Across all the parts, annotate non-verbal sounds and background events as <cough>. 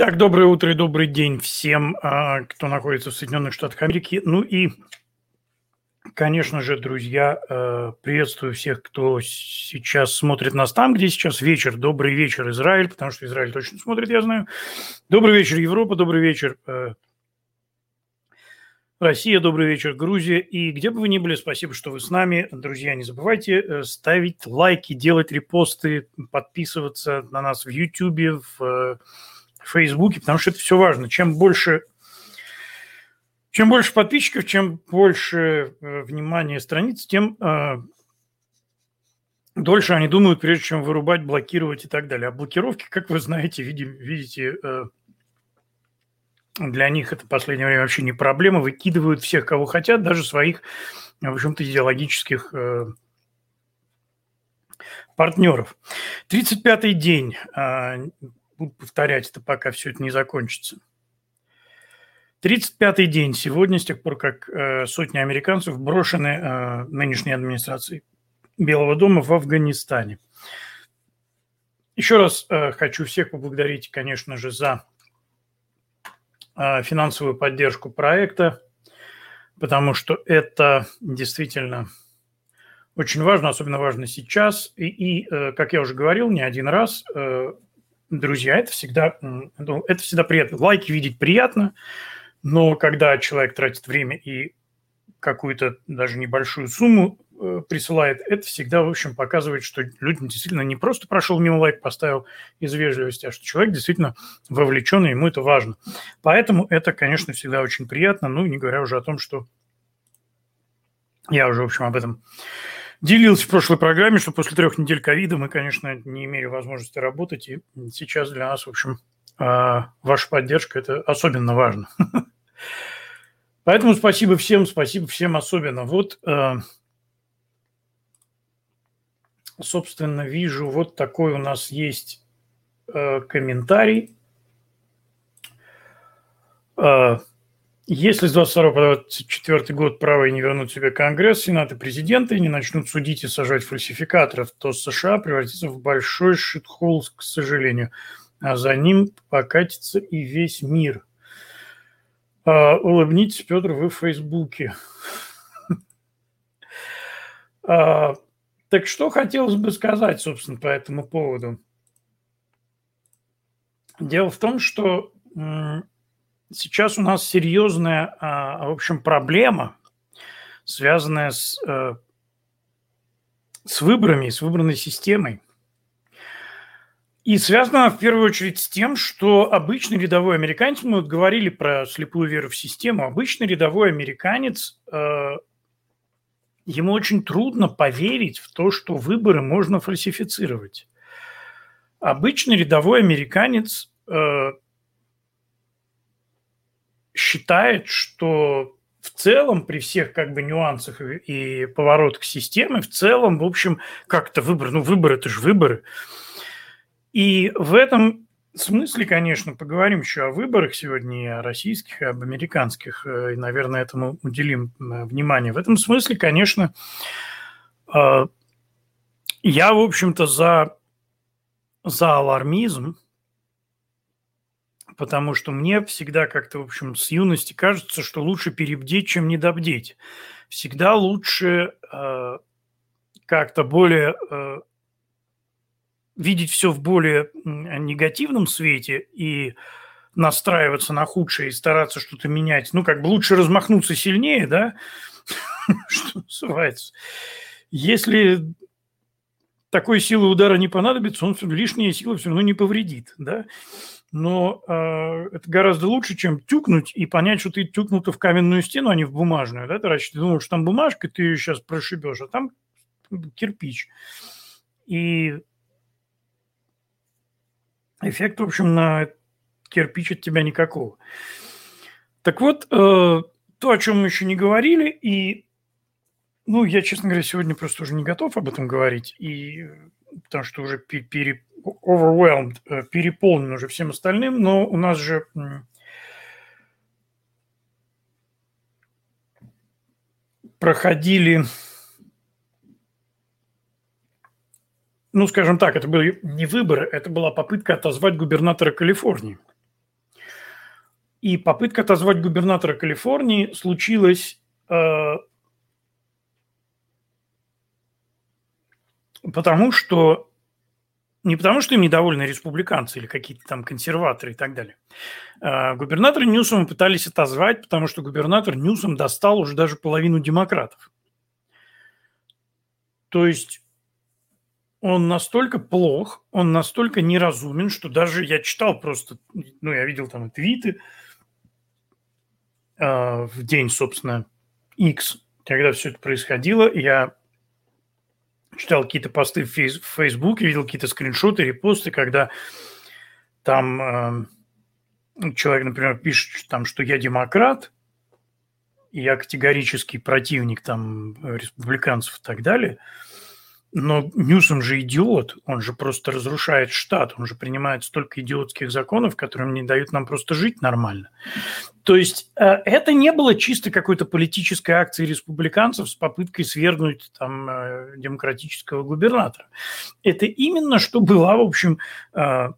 Итак, доброе утро и добрый день всем, а, кто находится в Соединенных Штатах Америки. Ну и, конечно же, друзья, э, приветствую всех, кто сейчас смотрит нас там, где сейчас вечер. Добрый вечер, Израиль, потому что Израиль точно смотрит, я знаю. Добрый вечер, Европа, добрый вечер, э, Россия, добрый вечер, Грузия. И где бы вы ни были, спасибо, что вы с нами. Друзья, не забывайте э, ставить лайки, делать репосты, подписываться на нас в YouTube, в Фейсбуке, потому что это все важно. Чем больше, чем больше подписчиков, чем больше э, внимания страниц, тем э, дольше они думают, прежде чем вырубать, блокировать и так далее. А блокировки, как вы знаете, видим, видите, э, для них это в последнее время вообще не проблема. Выкидывают всех, кого хотят, даже своих, в общем-то, идеологических э, партнеров. 35-й день. А, буду повторять это, пока все это не закончится. 35-й день сегодня, с тех пор, как э, сотни американцев брошены э, нынешней администрацией Белого дома в Афганистане. Еще раз э, хочу всех поблагодарить, конечно же, за э, финансовую поддержку проекта, потому что это действительно очень важно, особенно важно сейчас. И, и э, как я уже говорил не один раз, э, друзья, это всегда, ну, это всегда приятно. Лайки видеть приятно, но когда человек тратит время и какую-то даже небольшую сумму э, присылает, это всегда, в общем, показывает, что людям действительно не просто прошел мимо лайк, поставил из вежливости, а что человек действительно вовлечен, и ему это важно. Поэтому это, конечно, всегда очень приятно, ну, не говоря уже о том, что я уже, в общем, об этом делился в прошлой программе, что после трех недель ковида мы, конечно, не имели возможности работать, и сейчас для нас, в общем, а, ваша поддержка – это особенно важно. <laughs> Поэтому спасибо всем, спасибо всем особенно. Вот, а, собственно, вижу, вот такой у нас есть а, комментарий. Если с 22 по 24 год правые не вернут себе Конгресс, Сенат и президенты и не начнут судить и сажать фальсификаторов, то США превратится в большой шитхол, к сожалению, а за ним покатится и весь мир. А, улыбнитесь, Петр, вы в Фейсбуке. <laughs> А, так что хотелось бы сказать, собственно, по этому поводу? Дело в том, что сейчас у нас серьезная, а, в общем, проблема, связанная с, э, с выборами, с выбранной системой. И связана в первую очередь с тем, что обычный рядовой американец, мы вот говорили про слепую веру в систему, обычный рядовой американец, э, ему очень трудно поверить в то, что выборы можно фальсифицировать. Обычный рядовой американец э, считает, что в целом, при всех как бы нюансах и поворотах системы, в целом, в общем, как-то выбор, ну, выборы – это же выборы. И в этом смысле, конечно, поговорим еще о выборах сегодня, и о российских, и об американских, э, и, наверное, этому уделим э, внимание. В этом смысле, конечно, э, я, в общем-то, за, за алармизм, потому что мне всегда как-то, в общем, с юности кажется, что лучше перебдеть, чем недобдеть. Всегда лучше э, как-то более э, видеть все в более негативном свете и настраиваться на худшее и стараться что-то менять. Ну, как бы лучше размахнуться сильнее, да, <laughs> что называется. Если такой силы удара не понадобится, он лишняя сила все равно не повредит, да но э, это гораздо лучше, чем тюкнуть и понять, что ты тюкнуто в каменную стену, а не в бумажную. Да? Ты раньше ты думал, что там бумажка, ты ее сейчас прошибешь, а там кирпич. И эффект, в общем, на кирпич от тебя никакого. Так вот, э, то, о чем мы еще не говорили, и, ну, я, честно говоря, сегодня просто уже не готов об этом говорить, и потому что уже пере, overwhelmed, э, переполнен уже всем остальным, но у нас же проходили, ну, скажем так, это были не выборы, это была попытка отозвать губернатора Калифорнии. И попытка отозвать губернатора Калифорнии случилась э, потому, что не потому, что им недовольны республиканцы или какие-то там консерваторы и так далее. Э, губернатора Ньюсома пытались отозвать, потому что губернатор Ньюсом достал уже даже половину демократов. То есть он настолько плох, он настолько неразумен, что даже я читал просто, ну, я видел там и твиты, а, в день, собственно, X, когда все это происходило, я читал какие-то посты в Фейсбуке, видел какие-то скриншоты, репосты, когда там э, человек, например, пишет, там, что я демократ, и я категорический противник там республиканцев и так далее – но Ньюсом же идиот, он же просто разрушает штат, он же принимает столько идиотских законов, которые не дают нам просто жить нормально. То есть э, это не было чисто какой-то политической акции республиканцев с попыткой свергнуть там э, демократического губернатора. Это именно что была, в общем, э,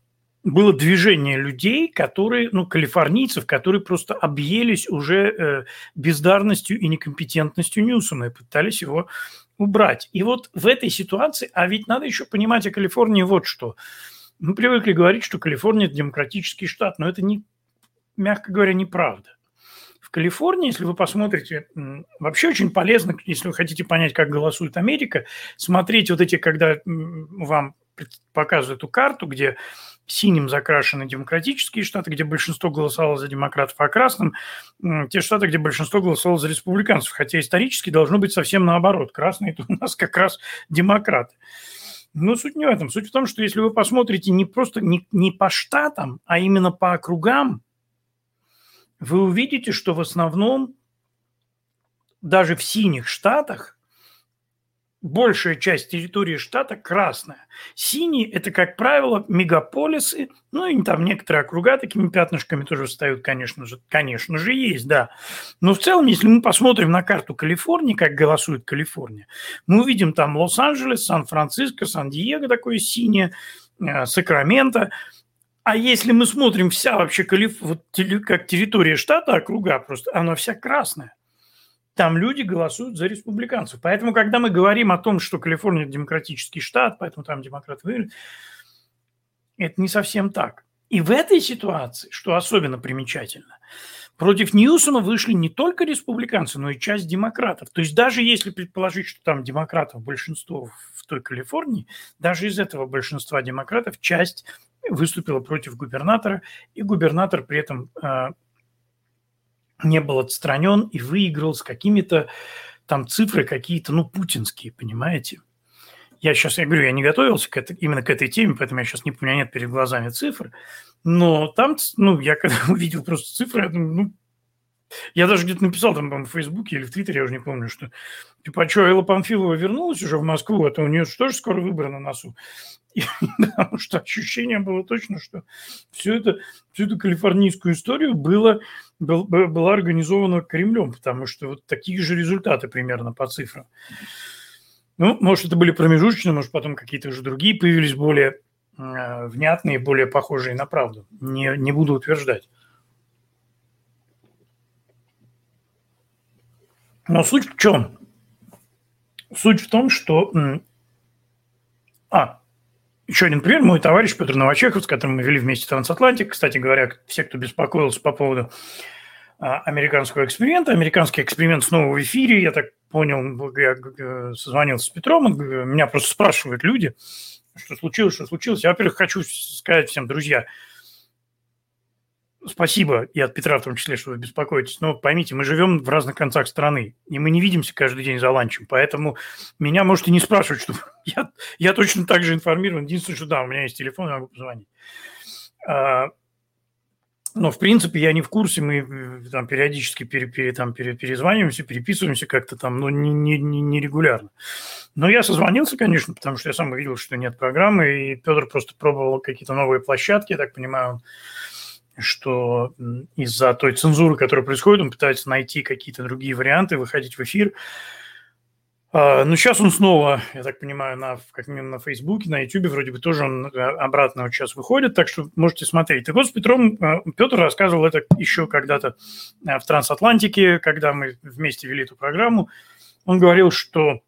было движение людей, которые, ну, калифорнийцев, которые просто объелись уже бездарностью и некомпетентностью Ньюсома и пытались его убрать. И вот в этой ситуации, а ведь надо еще понимать о Калифорнии вот что. Мы привыкли говорить, что Калифорния – это демократический штат, но это, не, мягко говоря, неправда. В Калифорнии, если вы посмотрите, вообще очень полезно, если вы хотите понять, как голосует Америка, смотреть вот эти, когда вам показывают эту карту, где синим закрашены демократические штаты, где большинство голосовало за демократов, а красным те штаты, где большинство голосовало за республиканцев. Хотя исторически должно быть совсем наоборот. Красные – это у нас как раз демократы. Но суть не в этом. Суть в том, что если вы посмотрите не просто не, не по штатам, а именно по округам, вы увидите, что в основном даже в синих штатах большая часть территории штата красная. Синие – это, как правило, мегаполисы, ну и там некоторые округа такими пятнышками тоже встают, конечно же, конечно же, есть, да. Но в целом, если мы посмотрим на карту Калифорнии, как голосует Калифорния, мы увидим там Лос-Анджелес, Сан-Франциско, Сан-Диего такое синее, э, Сакраменто. А если мы смотрим вся вообще Калиф... вот, как территория штата, округа просто, она вся красная там люди голосуют за республиканцев. Поэтому, когда мы говорим о том, что Калифорния – демократический штат, поэтому там демократы выиграли, это не совсем так. И в этой ситуации, что особенно примечательно, против Ньюсома вышли не только республиканцы, но и часть демократов. То есть даже если предположить, что там демократов большинство в той Калифорнии, даже из этого большинства демократов часть выступила против губернатора, и губернатор при этом а, не был отстранен и выиграл с какими-то там цифры какие-то, ну, путинские, понимаете? Я сейчас, я говорю, я не готовился к это, именно к этой теме, поэтому я сейчас не, меня нет перед глазами цифр, но там, ну, я когда <laughs> увидел просто цифры, я думаю, ну, я даже где-то написал там, по в Фейсбуке или в Твиттере, я уже не помню, что типа, а что, Элла Памфилова вернулась уже в Москву, а то у нее же тоже скоро выборы на носу. <laughs> И, потому что ощущение было точно, что все это, всю эту калифорнийскую историю было, был, была организована Кремлем, потому что вот такие же результаты примерно по цифрам. Ну, может, это были промежуточные, может, потом какие-то уже другие появились более э, внятные, более похожие на правду. Не, не буду утверждать. Но суть в чем? Суть в том, что... А, еще один пример. Мой товарищ Петр Новочеков, с которым мы вели вместе трансатлантик. Кстати говоря, все, кто беспокоился по поводу а, американского эксперимента. Американский эксперимент снова в эфире. Я так понял, я созвонился с Петром. Меня просто спрашивают люди, что случилось, что случилось. Я, во-первых, хочу сказать всем, друзья – спасибо и от Петра в том числе, что вы беспокоитесь. Но поймите, мы живем в разных концах страны, и мы не видимся каждый день за ланчем. Поэтому меня можете не спрашивать, что <laughs> я, я точно так же информирован. Единственное, что да, у меня есть телефон, я могу позвонить. А, но, в принципе, я не в курсе, мы э, там периодически пере, пере, там, пере, перезваниваемся, переписываемся как-то там, но не, не, не, регулярно. Но я созвонился, конечно, потому что я сам увидел, что нет программы, и Петр просто пробовал какие-то новые площадки, я так понимаю, он что из-за той цензуры, которая происходит, он пытается найти какие-то другие варианты, выходить в эфир. А, ну, сейчас он снова, я так понимаю, на, как минимум на Фейсбуке, на Ютубе вроде бы тоже он э, обратно вот сейчас выходит, так что можете смотреть. Так вот, с Петром, э, Петр рассказывал это еще когда-то э, в Трансатлантике, когда мы вместе вели эту программу. Он говорил, что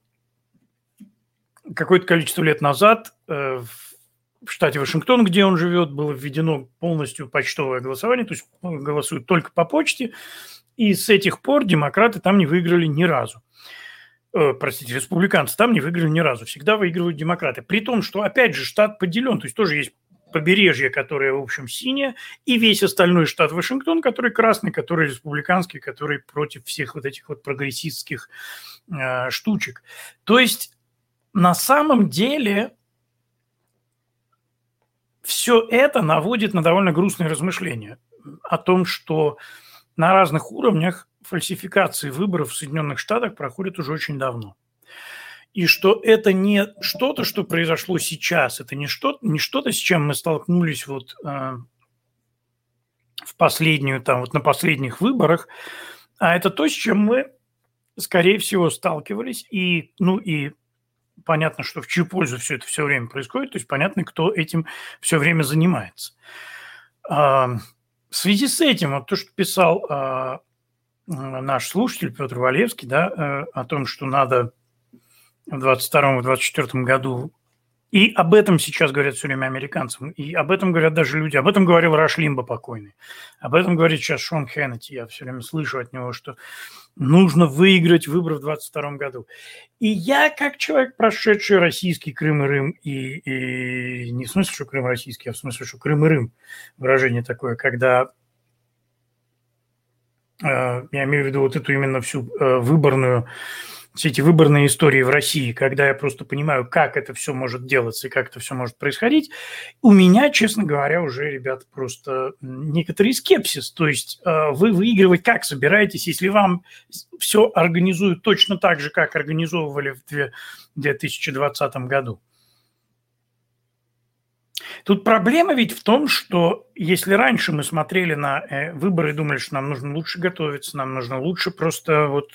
какое-то количество лет назад в штате Вашингтон, где он живет, было введено полностью почтовое голосование, то есть голосуют только по почте, и с этих пор демократы там не выиграли ни разу э, простите, республиканцы там не выиграли ни разу. Всегда выигрывают демократы. При том, что, опять же, штат поделен. То есть тоже есть побережье, которое, в общем, синее, и весь остальной штат Вашингтон, который красный, который республиканский, который против всех вот этих вот прогрессистских э, штучек. То есть на самом деле все это наводит на довольно грустные размышления о том, что на разных уровнях фальсификации выборов в Соединенных Штатах проходит уже очень давно. И что это не что-то, что произошло сейчас, это не что-то, не что-то с чем мы столкнулись вот э, в последнюю, там, вот на последних выборах, а это то, с чем мы, скорее всего, сталкивались. И, ну, и понятно, что в чью пользу все это все время происходит, то есть понятно, кто этим все время занимается. А, в связи с этим, вот то, что писал а, наш слушатель Петр Валевский, да, э, о том, что надо в 22-24 году и об этом сейчас говорят все время американцам, и об этом говорят даже люди. Об этом говорил Раш Лимба покойный. Об этом говорит сейчас Шон Хеннети. Я все время слышу от него, что нужно выиграть выборы в 22 году. И я, как человек, прошедший российский Крым и Рым, и, и не в смысле, что Крым российский, а в смысле, что Крым и Рым, выражение такое, когда э, я имею в виду вот эту именно всю э, выборную все эти выборные истории в России, когда я просто понимаю, как это все может делаться и как это все может происходить, у меня, честно говоря, уже, ребята, просто некоторый скепсис. То есть э, вы выигрывать как собираетесь, если вам все организуют точно так же, как организовывали в 2020 году? Тут проблема ведь в том, что если раньше мы смотрели на э, выборы и думали, что нам нужно лучше готовиться, нам нужно лучше просто вот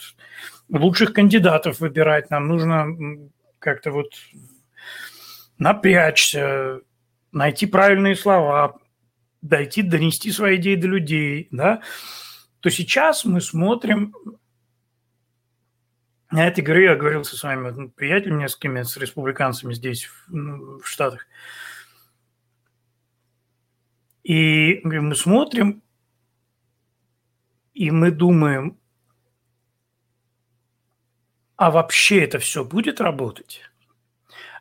лучших кандидатов выбирать, нам нужно как-то вот напрячься, найти правильные слова, дойти, донести свои идеи до людей, да, то сейчас мы смотрим на этой игре я говорил со своими ну, приятелями несколькими, с республиканцами здесь, в, ну, в Штатах. И мы смотрим, и мы думаем, а вообще это все будет работать?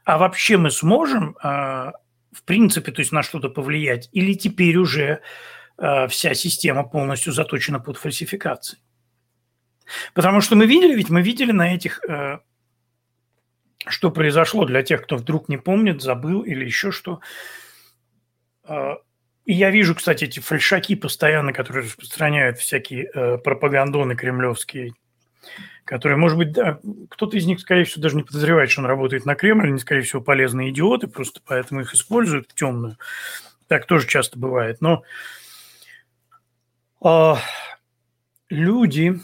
А вообще мы сможем, а, в принципе, то есть на что-то повлиять? Или теперь уже а, вся система полностью заточена под фальсификации? Потому что мы видели, ведь мы видели на этих, а, что произошло для тех, кто вдруг не помнит, забыл или еще что. И я вижу, кстати, эти фальшаки постоянно, которые распространяют всякие пропагандоны кремлевские, которые, может быть, да, кто-то из них, скорее всего, даже не подозревает, что он работает на Кремль, они, скорее всего, полезные идиоты, просто поэтому их используют темную. Так тоже часто бывает. Но э, люди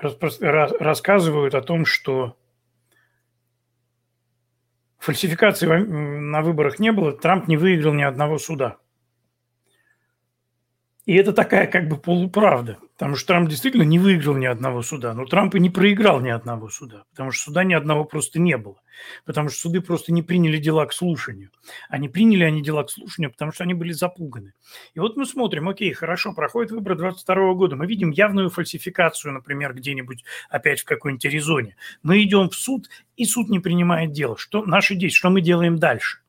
рассказывают о том, что фальсификации на выборах не было, Трамп не выиграл ни одного суда – и это такая как бы полуправда, потому что Трамп действительно не выиграл ни одного суда, но Трамп и не проиграл ни одного суда, потому что суда ни одного просто не было, потому что суды просто не приняли дела к слушанию. Они приняли они дела к слушанию, потому что они были запуганы. И вот мы смотрим, окей, хорошо, проходит выбор 22 года, мы видим явную фальсификацию, например, где-нибудь опять в какой-нибудь Аризоне. Мы идем в суд, и суд не принимает дело. Что наши действия, что мы делаем дальше?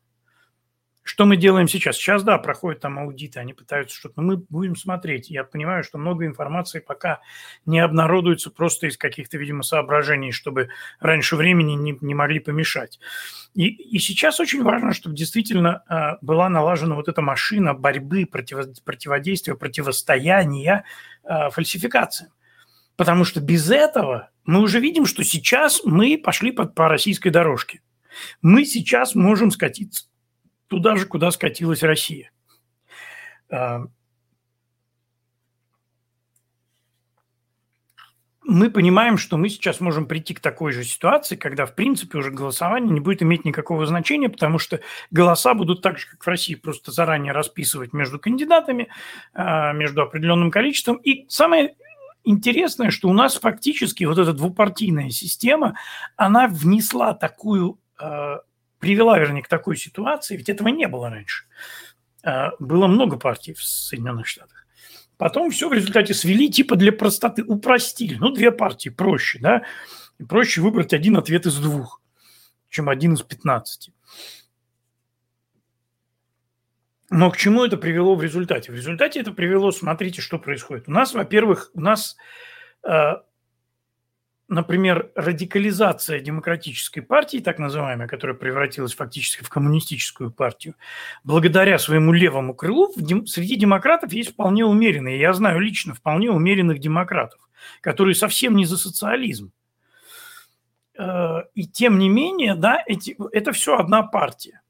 Что мы делаем сейчас? Сейчас, да, проходят там аудиты, они пытаются что-то, но мы будем смотреть. Я понимаю, что много информации пока не обнародуется просто из каких-то, видимо, соображений, чтобы раньше времени не, не могли помешать. И, и сейчас очень важно, чтобы действительно э, была налажена вот эта машина борьбы, против, противодействия, противостояния э, фальсификациям. Потому что без этого мы уже видим, что сейчас мы пошли по, по российской дорожке. Мы сейчас можем скатиться туда же, куда скатилась Россия. А, мы понимаем, что мы сейчас можем прийти к такой же ситуации, когда, в принципе, уже голосование не будет иметь никакого значения, потому что голоса будут так же, как в России, просто заранее расписывать между кандидатами, а, между определенным количеством. И самое интересное, что у нас фактически вот эта двупартийная система, она внесла такую, а, привела, вернее, к такой ситуации, ведь этого не было раньше. А, было много партий в Соединенных Штатах. Потом все в результате свели типа для простоты, упростили. Ну, две партии проще, да? И проще выбрать один ответ из двух, чем один из пятнадцати. Но к чему это привело в результате? В результате это привело, смотрите, что происходит. У нас, во-первых, у нас э, например, радикализация демократической партии, так называемая, которая превратилась фактически в коммунистическую партию, благодаря своему левому крылу среди демократов есть вполне умеренные, я знаю лично вполне умеренных демократов, которые совсем не за социализм. Э, и тем не менее, да, эти, это все одна партия.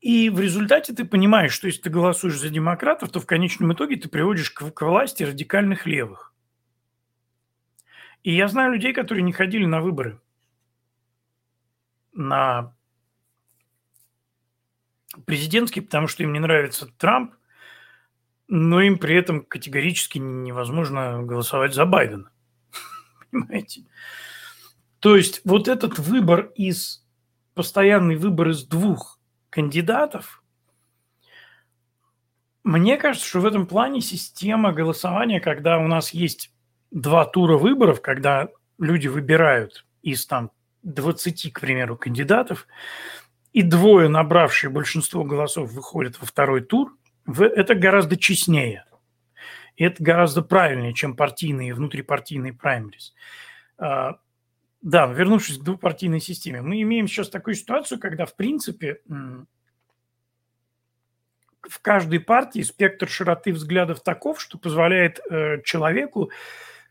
И в результате ты понимаешь, что если ты голосуешь за демократов, то в конечном итоге ты приводишь к, к власти радикальных левых. И я знаю людей, которые не ходили на выборы. На президентский, потому что им не нравится Трамп, но им при этом категорически невозможно голосовать за Байдена. <laughs> Понимаете? То есть вот этот выбор из, постоянный выбор из двух кандидатов, мне кажется, что в этом плане система голосования, когда у нас есть два тура выборов, когда люди выбирают из там 20, к примеру, кандидатов, и двое, набравшие большинство голосов, выходят во второй тур, это гораздо честнее. И это гораздо правильнее, чем партийные и внутрипартийные праймерис. А, да, вернувшись к двупартийной системе, мы имеем сейчас такую ситуацию, когда, в принципе, в каждой партии спектр широты взглядов таков, что позволяет э, человеку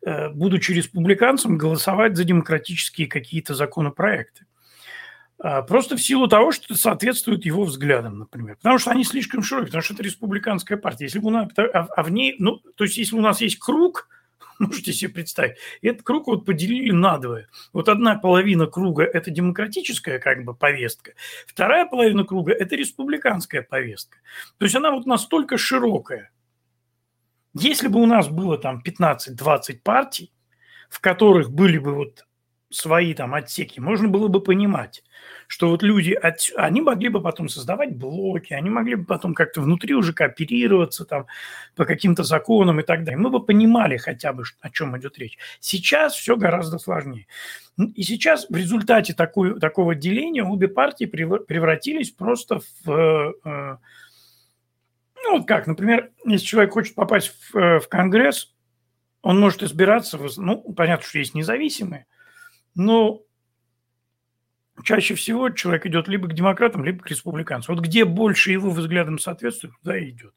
будучи республиканцем, голосовать за демократические какие-то законопроекты. А, просто в силу того, что это соответствует его взглядам, например. Потому что они слишком широкие, потому что это республиканская партия. Если у нас, а, а в ней, ну, то есть если у нас есть круг, <laughs> можете себе представить, этот круг вот поделили надвое. Вот одна половина круга – это демократическая как бы повестка, вторая половина круга – это республиканская повестка. То есть она вот настолько широкая – если бы у нас было там 15-20 партий, в которых были бы вот свои там отсеки, можно было бы понимать, что вот люди, от... они могли бы потом создавать блоки, они могли бы потом как-то внутри уже кооперироваться там по каким-то законам и так далее. Мы бы понимали хотя бы, о чем идет речь. Сейчас все гораздо сложнее. И сейчас в результате такой, такого деления обе партии превратились просто в э, ну, вот как, например, если человек хочет попасть в, э, в Конгресс, он может избираться, в, ну, понятно, что есть независимые, но чаще всего человек идет либо к демократам, либо к республиканцам. Вот где больше его взглядам соответствует, туда и идет.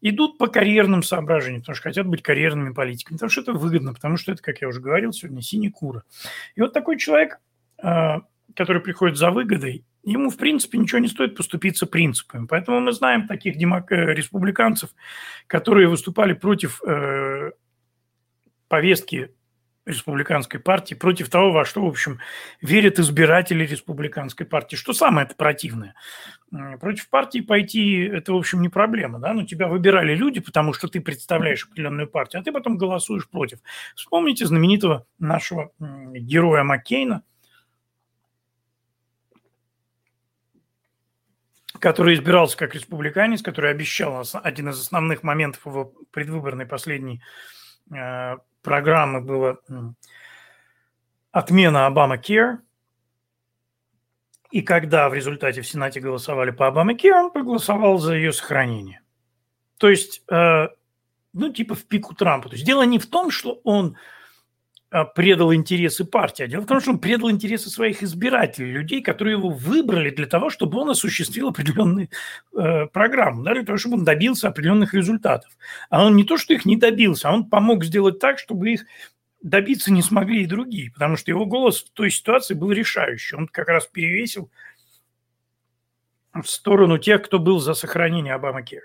Идут по карьерным соображениям, потому что хотят быть карьерными политиками, потому что это выгодно, потому что это, как я уже говорил сегодня, синекура. И вот такой человек, э, который приходит за выгодой, ему, в принципе, ничего не стоит поступиться принципами. Поэтому мы знаем таких демок... Э, республиканцев, которые выступали против э, повестки республиканской партии, против того, во что, в общем, верят избиратели республиканской партии. Что самое это противное? Против партии пойти – это, в общем, не проблема. Да? Но тебя выбирали люди, потому что ты представляешь определенную партию, а ты потом голосуешь против. Вспомните знаменитого нашего героя Маккейна – который избирался как республиканец, который обещал один из основных моментов его предвыборной последней э, программы была отмена Обама Кер. И когда в результате в Сенате голосовали по Обама Кер, он проголосовал за ее сохранение. То есть, э, ну, типа в пику Трампа. То есть дело не в том, что он предал интересы партии. А дело в том, что он предал интересы своих избирателей, людей, которые его выбрали для того, чтобы он осуществил определенные э, программы, да, для того, чтобы он добился определенных результатов. А он не то, что их не добился, а он помог сделать так, чтобы их добиться не смогли и другие, потому что его голос в той ситуации был решающий. Он как раз перевесил в сторону тех, кто был за сохранение Обама Кер.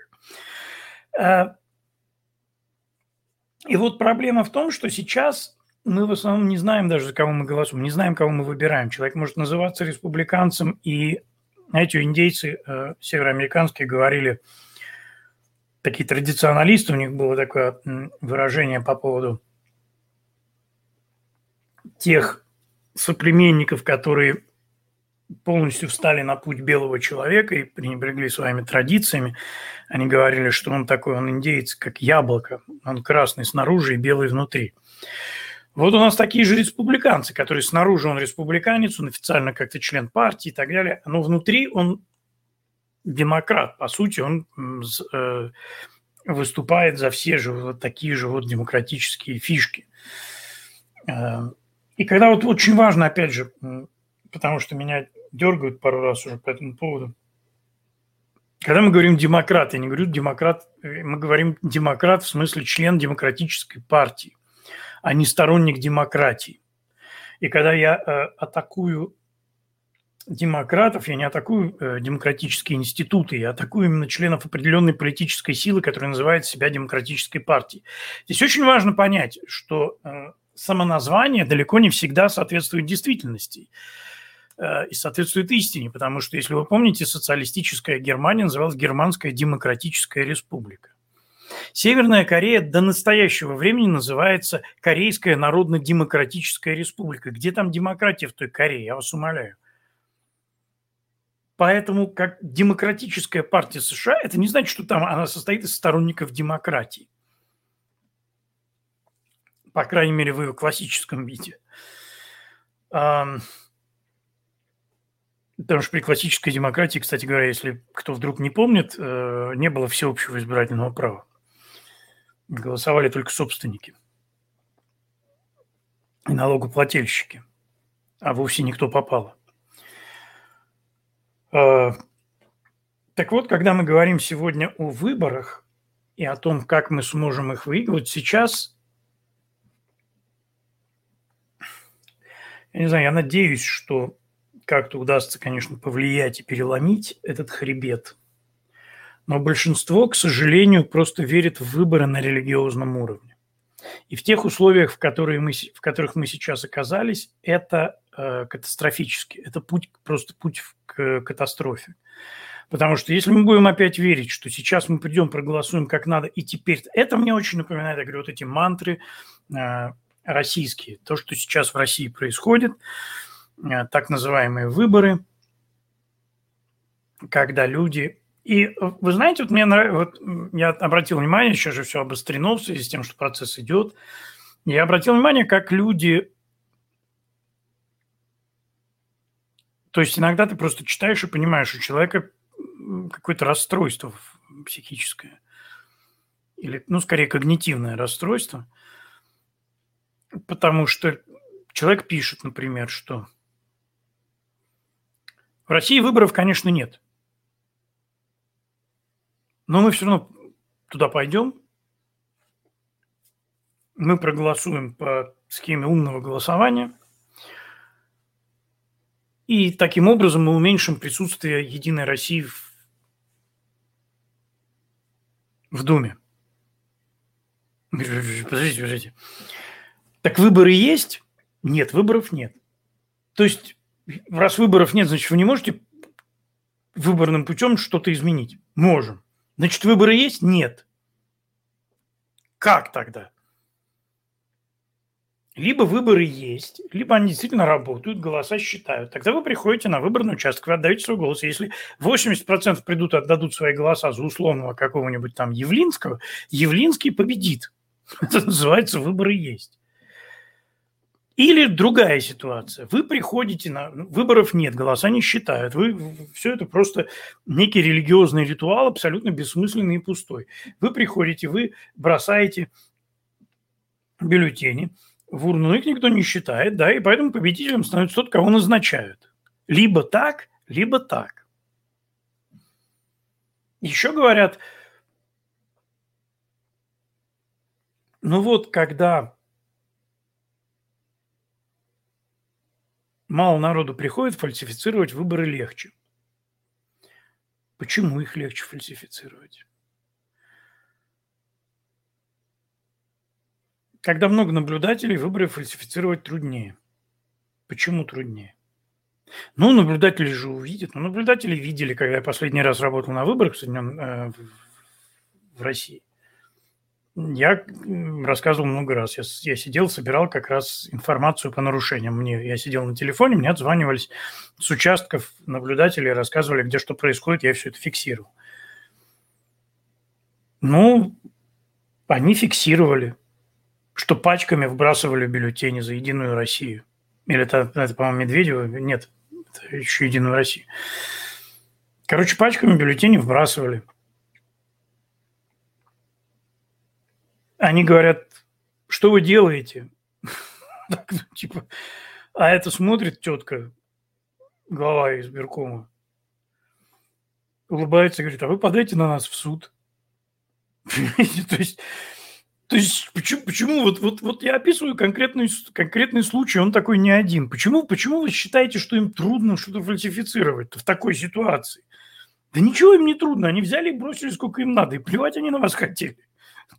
И вот проблема в том, что сейчас мы в основном не знаем даже, за кого мы голосуем, не знаем, кого мы выбираем. Человек может называться республиканцем, и, знаете, индейцы э, североамериканские говорили, такие традиционалисты, у них было такое выражение по поводу тех соплеменников, которые полностью встали на путь белого человека и пренебрегли своими традициями. Они говорили, что он такой, он индеец, как яблоко. Он красный снаружи и белый внутри. Вот у нас такие же республиканцы, которые снаружи он республиканец, он официально как-то член партии и так далее, но внутри он демократ. По сути, он э, выступает за все же вот такие же вот демократические фишки. Э, и когда вот очень важно, опять же, потому что меня дергают пару раз уже по этому поводу, когда мы говорим демократ, я не говорю демократ, э, мы говорим демократ в смысле член демократической партии, а не сторонник демократии. И когда я э, атакую демократов, я не атакую э, демократические институты, я атакую именно членов определенной политической силы, которая называет себя демократической партией. Здесь очень важно понять, что э, самоназвание далеко не всегда соответствует действительности э, и соответствует истине, потому что, если вы помните, социалистическая Германия называлась Германская демократическая республика. Северная Корея до настоящего времени называется Корейская народно-демократическая республика. Где там демократия в той Корее, я вас умоляю. Поэтому как демократическая партия США, это не значит, что там она состоит из сторонников демократии. По крайней мере, в ее классическом виде. Потому что при классической демократии, кстати говоря, если кто вдруг не помнит, э, не было всеобщего избирательного права. Голосовали только собственники и налогоплательщики, а вовсе никто попало. Э, так вот, когда мы говорим сегодня о выборах и о том, как мы сможем их выиграть, сейчас, я не знаю, я надеюсь, что как-то удастся, конечно, повлиять и переломить этот хребет. Но большинство, к сожалению, просто верит в выборы на религиозном уровне. И в тех условиях, в, которые мы, в которых мы сейчас оказались, это э, катастрофически. Это путь, просто путь к катастрофе. Потому что если мы будем опять верить, что сейчас мы придем, проголосуем как надо, и теперь... Это мне очень напоминает, я говорю, вот эти мантры э, российские. То, что сейчас в России происходит, э, так называемые выборы, когда люди и э, вы знаете, вот мне нравится, вот я обратил внимание, сейчас же все обострено в связи с тем, что процесс идет. Я обратил внимание, как люди... То есть иногда ты просто читаешь и понимаешь, у человека какое-то расстройство психическое. Или, ну, скорее, когнитивное расстройство. Потому что человек пишет, например, что в России выборов, конечно, нет. Но мы все равно туда пойдем. Мы проголосуем по схеме умного голосования. И таким образом мы уменьшим присутствие Единой России в, в Думе. Подождите, подождите. Так выборы есть? Нет, выборов нет. То есть, раз выборов нет, значит, вы не можете выборным путем что-то изменить? Можем. Значит, выборы есть? Нет. Как тогда? Либо выборы есть, либо они действительно работают, голоса считают. Тогда вы приходите на выборный участок, вы отдаете свой голос. Если 80% придут и отдадут свои голоса за условного какого-нибудь там Явлинского, Явлинский победит. <laughs> Это называется выборы есть. Или другая ситуация. Вы приходите на... Ну, выборов нет, голоса не считают. Вы... Все это просто некий религиозный ритуал, абсолютно бессмысленный и пустой. Вы приходите, вы бросаете бюллетени в урну, их никто не считает, да, и поэтому победителем становится тот, кого назначают. Либо так, либо так. Еще говорят, ну вот, когда мало народу приходит, фальсифицировать выборы легче. Почему их легче фальсифицировать? Когда много наблюдателей, выборы фальсифицировать труднее. Почему труднее? Ну, наблюдатели же увидят. Ну, наблюдатели видели, когда я последний раз работал на выборах в. Э, в России. Я рассказывал много раз. Я, я сидел, собирал как раз информацию по нарушениям. Мне, я сидел на телефоне, мне отзванивались с участков наблюдатели, рассказывали, где что происходит, я все это фиксировал. Ну, они фиксировали, что пачками вбрасывали бюллетени за «Единую Россию». Или это, это по-моему, Медведева? Нет, это еще «Единую Россию». Короче, пачками бюллетени вбрасывали – Они говорят, что вы делаете? <laughs> Типа, а это смотрит тетка, глава избиркома, улыбается и говорит, а вы подайте на нас в суд. <laughs> То есть, то есть почему, почему вот, вот, вот я описываю конкретный, конкретный случай, он такой не один. Почему, почему вы считаете, что им трудно что-то фальсифицировать в такой ситуации? Да ничего им не трудно, они взяли и бросили сколько им надо, и плевать они на вас хотели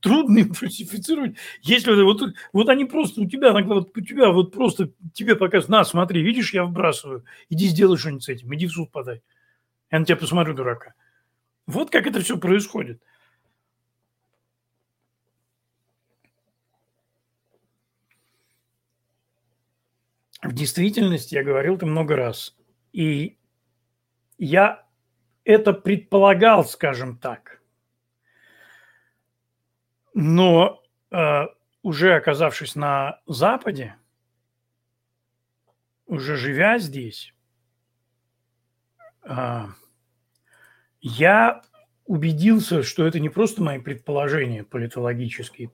трудно им фальсифицировать, если вот, вот они просто у тебя, вот у тебя вот просто тебе показывают, на, смотри, видишь, я вбрасываю, иди сделай что-нибудь с этим, иди в суд подай. Я на тебя посмотрю, дурака. Вот как это все происходит. В действительности я говорил это много раз. И я это предполагал, скажем так – но э, уже оказавшись на Западе, уже живя здесь, э, я убедился, что это не просто мои предположения политологические,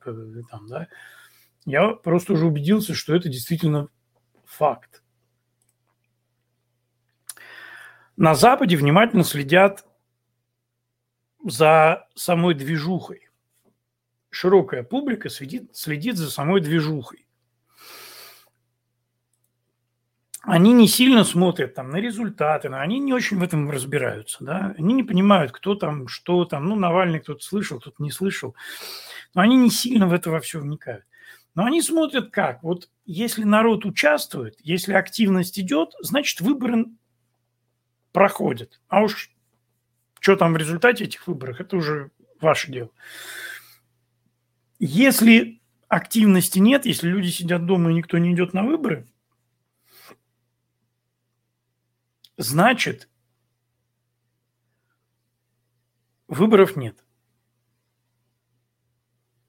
там, да, я просто уже убедился, что это действительно факт. На Западе внимательно следят за самой движухой широкая публика следит, следит за самой движухой. Они не сильно смотрят там на результаты, но они не очень в этом разбираются, да, они не понимают, кто там, что там, ну, Навальный кто-то слышал, кто-то не слышал, но они не сильно в это во все вникают. Но они смотрят как, вот если народ участвует, если активность идет, значит, выборы проходят. А уж что там в результате этих выборов, это уже ваше дело. Если активности нет, если люди сидят дома и никто не идет на выборы, значит, выборов нет.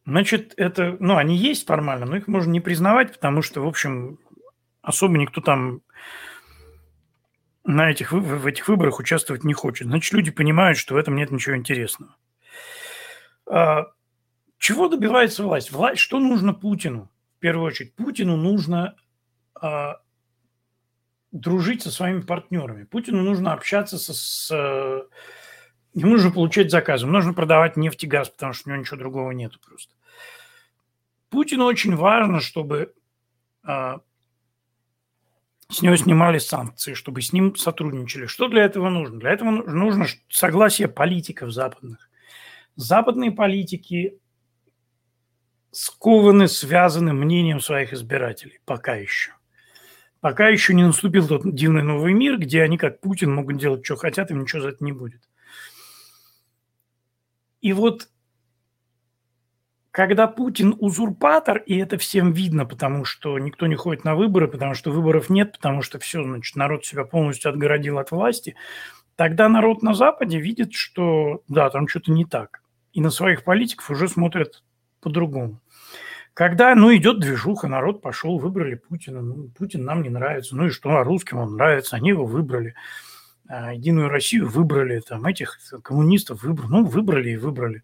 Значит, это, ну, они есть формально, но их можно не признавать, потому что, в общем, особо никто там на этих, в этих выборах участвовать не хочет. Значит, люди понимают, что в этом нет ничего интересного. Чего добивается власть? Власть, что нужно Путину? В первую очередь, Путину нужно э, дружить со своими партнерами. Путину нужно общаться со, с... Э, ему нужно получать заказы, ему нужно продавать нефть и газ, потому что у него ничего другого нету просто. Путину очень важно, чтобы э, с него снимали санкции, чтобы с ним сотрудничали. Что для этого нужно? Для этого нужно согласие политиков западных. Западные политики скованы, связаны мнением своих избирателей. Пока еще. Пока еще не наступил тот дивный новый мир, где они, как Путин, могут делать, что хотят, им ничего за это не будет. И вот когда Путин узурпатор, и это всем видно, потому что никто не ходит на выборы, потому что выборов нет, потому что все, значит, народ себя полностью отгородил от власти, тогда народ на Западе видит, что да, там что-то не так. И на своих политиков уже смотрят по-другому. Когда, ну, идет движуха, народ пошел, выбрали Путина. Ну, Путин нам не нравится. Ну и что, а русским он нравится, они его выбрали. А, Единую Россию выбрали, там, этих коммунистов выбрали. Ну, выбрали и выбрали.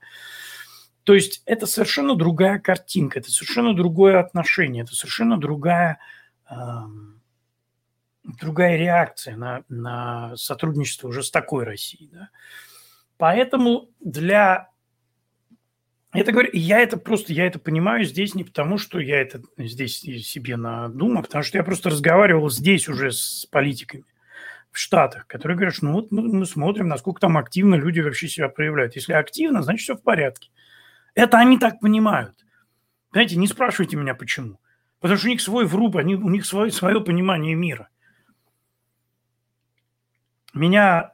То есть это совершенно другая картинка, это совершенно другое отношение, это совершенно другая, э, другая реакция на, на сотрудничество уже с такой Россией. Да? Поэтому для это говорю, я это просто, я это понимаю здесь не потому, что я это здесь себе надумал, а потому что я просто разговаривал здесь уже с политиками в Штатах, которые говорят, что ну вот мы, мы смотрим, насколько там активно люди вообще себя проявляют. Если активно, значит все в порядке. Это они так понимают. Понимаете, не спрашивайте меня, почему. Потому что у них свой вруб, они, у них свое, свое понимание мира. Меня...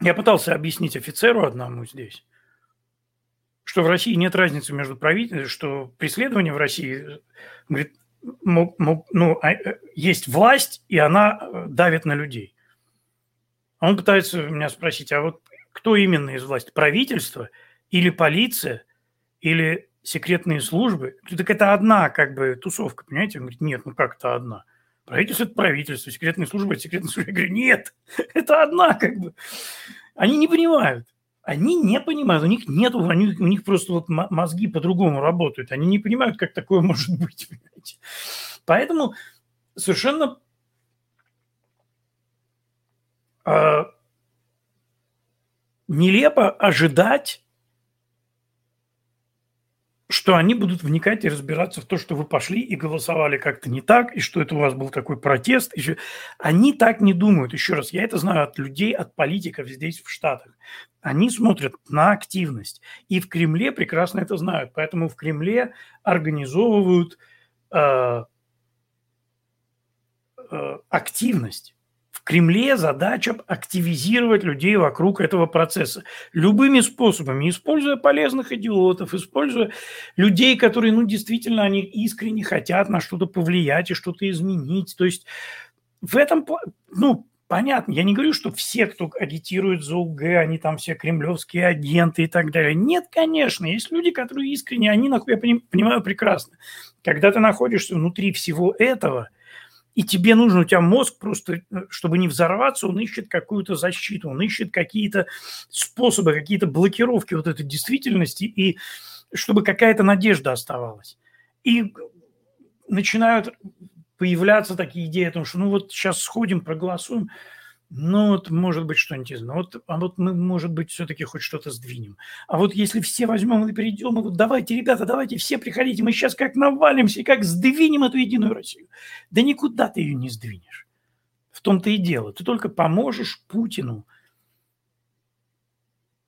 Я пытался объяснить офицеру одному здесь, что в России нет разницы между правительством, что преследование в России, говорит, мог, мог, ну, а, э, есть власть, и она э, давит на людей. Он пытается меня спросить, а вот кто именно из власти? Правительство или полиция или секретные службы, так это одна как бы тусовка, понимаете? Он говорит, нет, ну как это одна? Правительство – это правительство, секретные службы – это секретные службы. Я говорю, нет, <laughs> это одна как бы. Они не понимают. Они не понимают, у них нет, у них, у них просто вот мозги по-другому работают. Они не понимают, как такое может быть. Понимаете? Поэтому совершенно э, нелепо ожидать что они будут вникать и разбираться в то, что вы пошли и голосовали как-то не так, и что это у вас был такой протест. Еще. Они так не думают. Еще раз, я это знаю от людей, от политиков здесь, в Штатах. Они смотрят на активность. И в Кремле прекрасно это знают. Поэтому в Кремле организовывают э, э, активность. Кремле задача активизировать людей вокруг этого процесса. Любыми способами, используя полезных идиотов, используя людей, которые, ну, действительно, они искренне хотят на что-то повлиять и что-то изменить. То есть в этом, ну, понятно, я не говорю, что все, кто агитирует за УГ, они там все кремлевские агенты и так далее. Нет, конечно, есть люди, которые искренне, они, я понимаю прекрасно. Когда ты находишься внутри всего этого – и тебе нужно, у тебя мозг просто, э, чтобы не взорваться, он ищет какую-то защиту, он ищет какие-то способы, какие-то блокировки вот этой действительности, и чтобы какая-то надежда оставалась. И начинают появляться такие идеи о том, что ну вот сейчас сходим, проголосуем – ну, вот может быть что-нибудь из... Ну, вот, а вот мы, может быть, все-таки хоть что-то сдвинем. А вот если все возьмем и перейдем, и вот давайте, ребята, давайте все приходите, мы сейчас как навалимся и как сдвинем эту Единую Россию. Да никуда ты ее не сдвинешь. В том-то и дело. Ты только поможешь Путину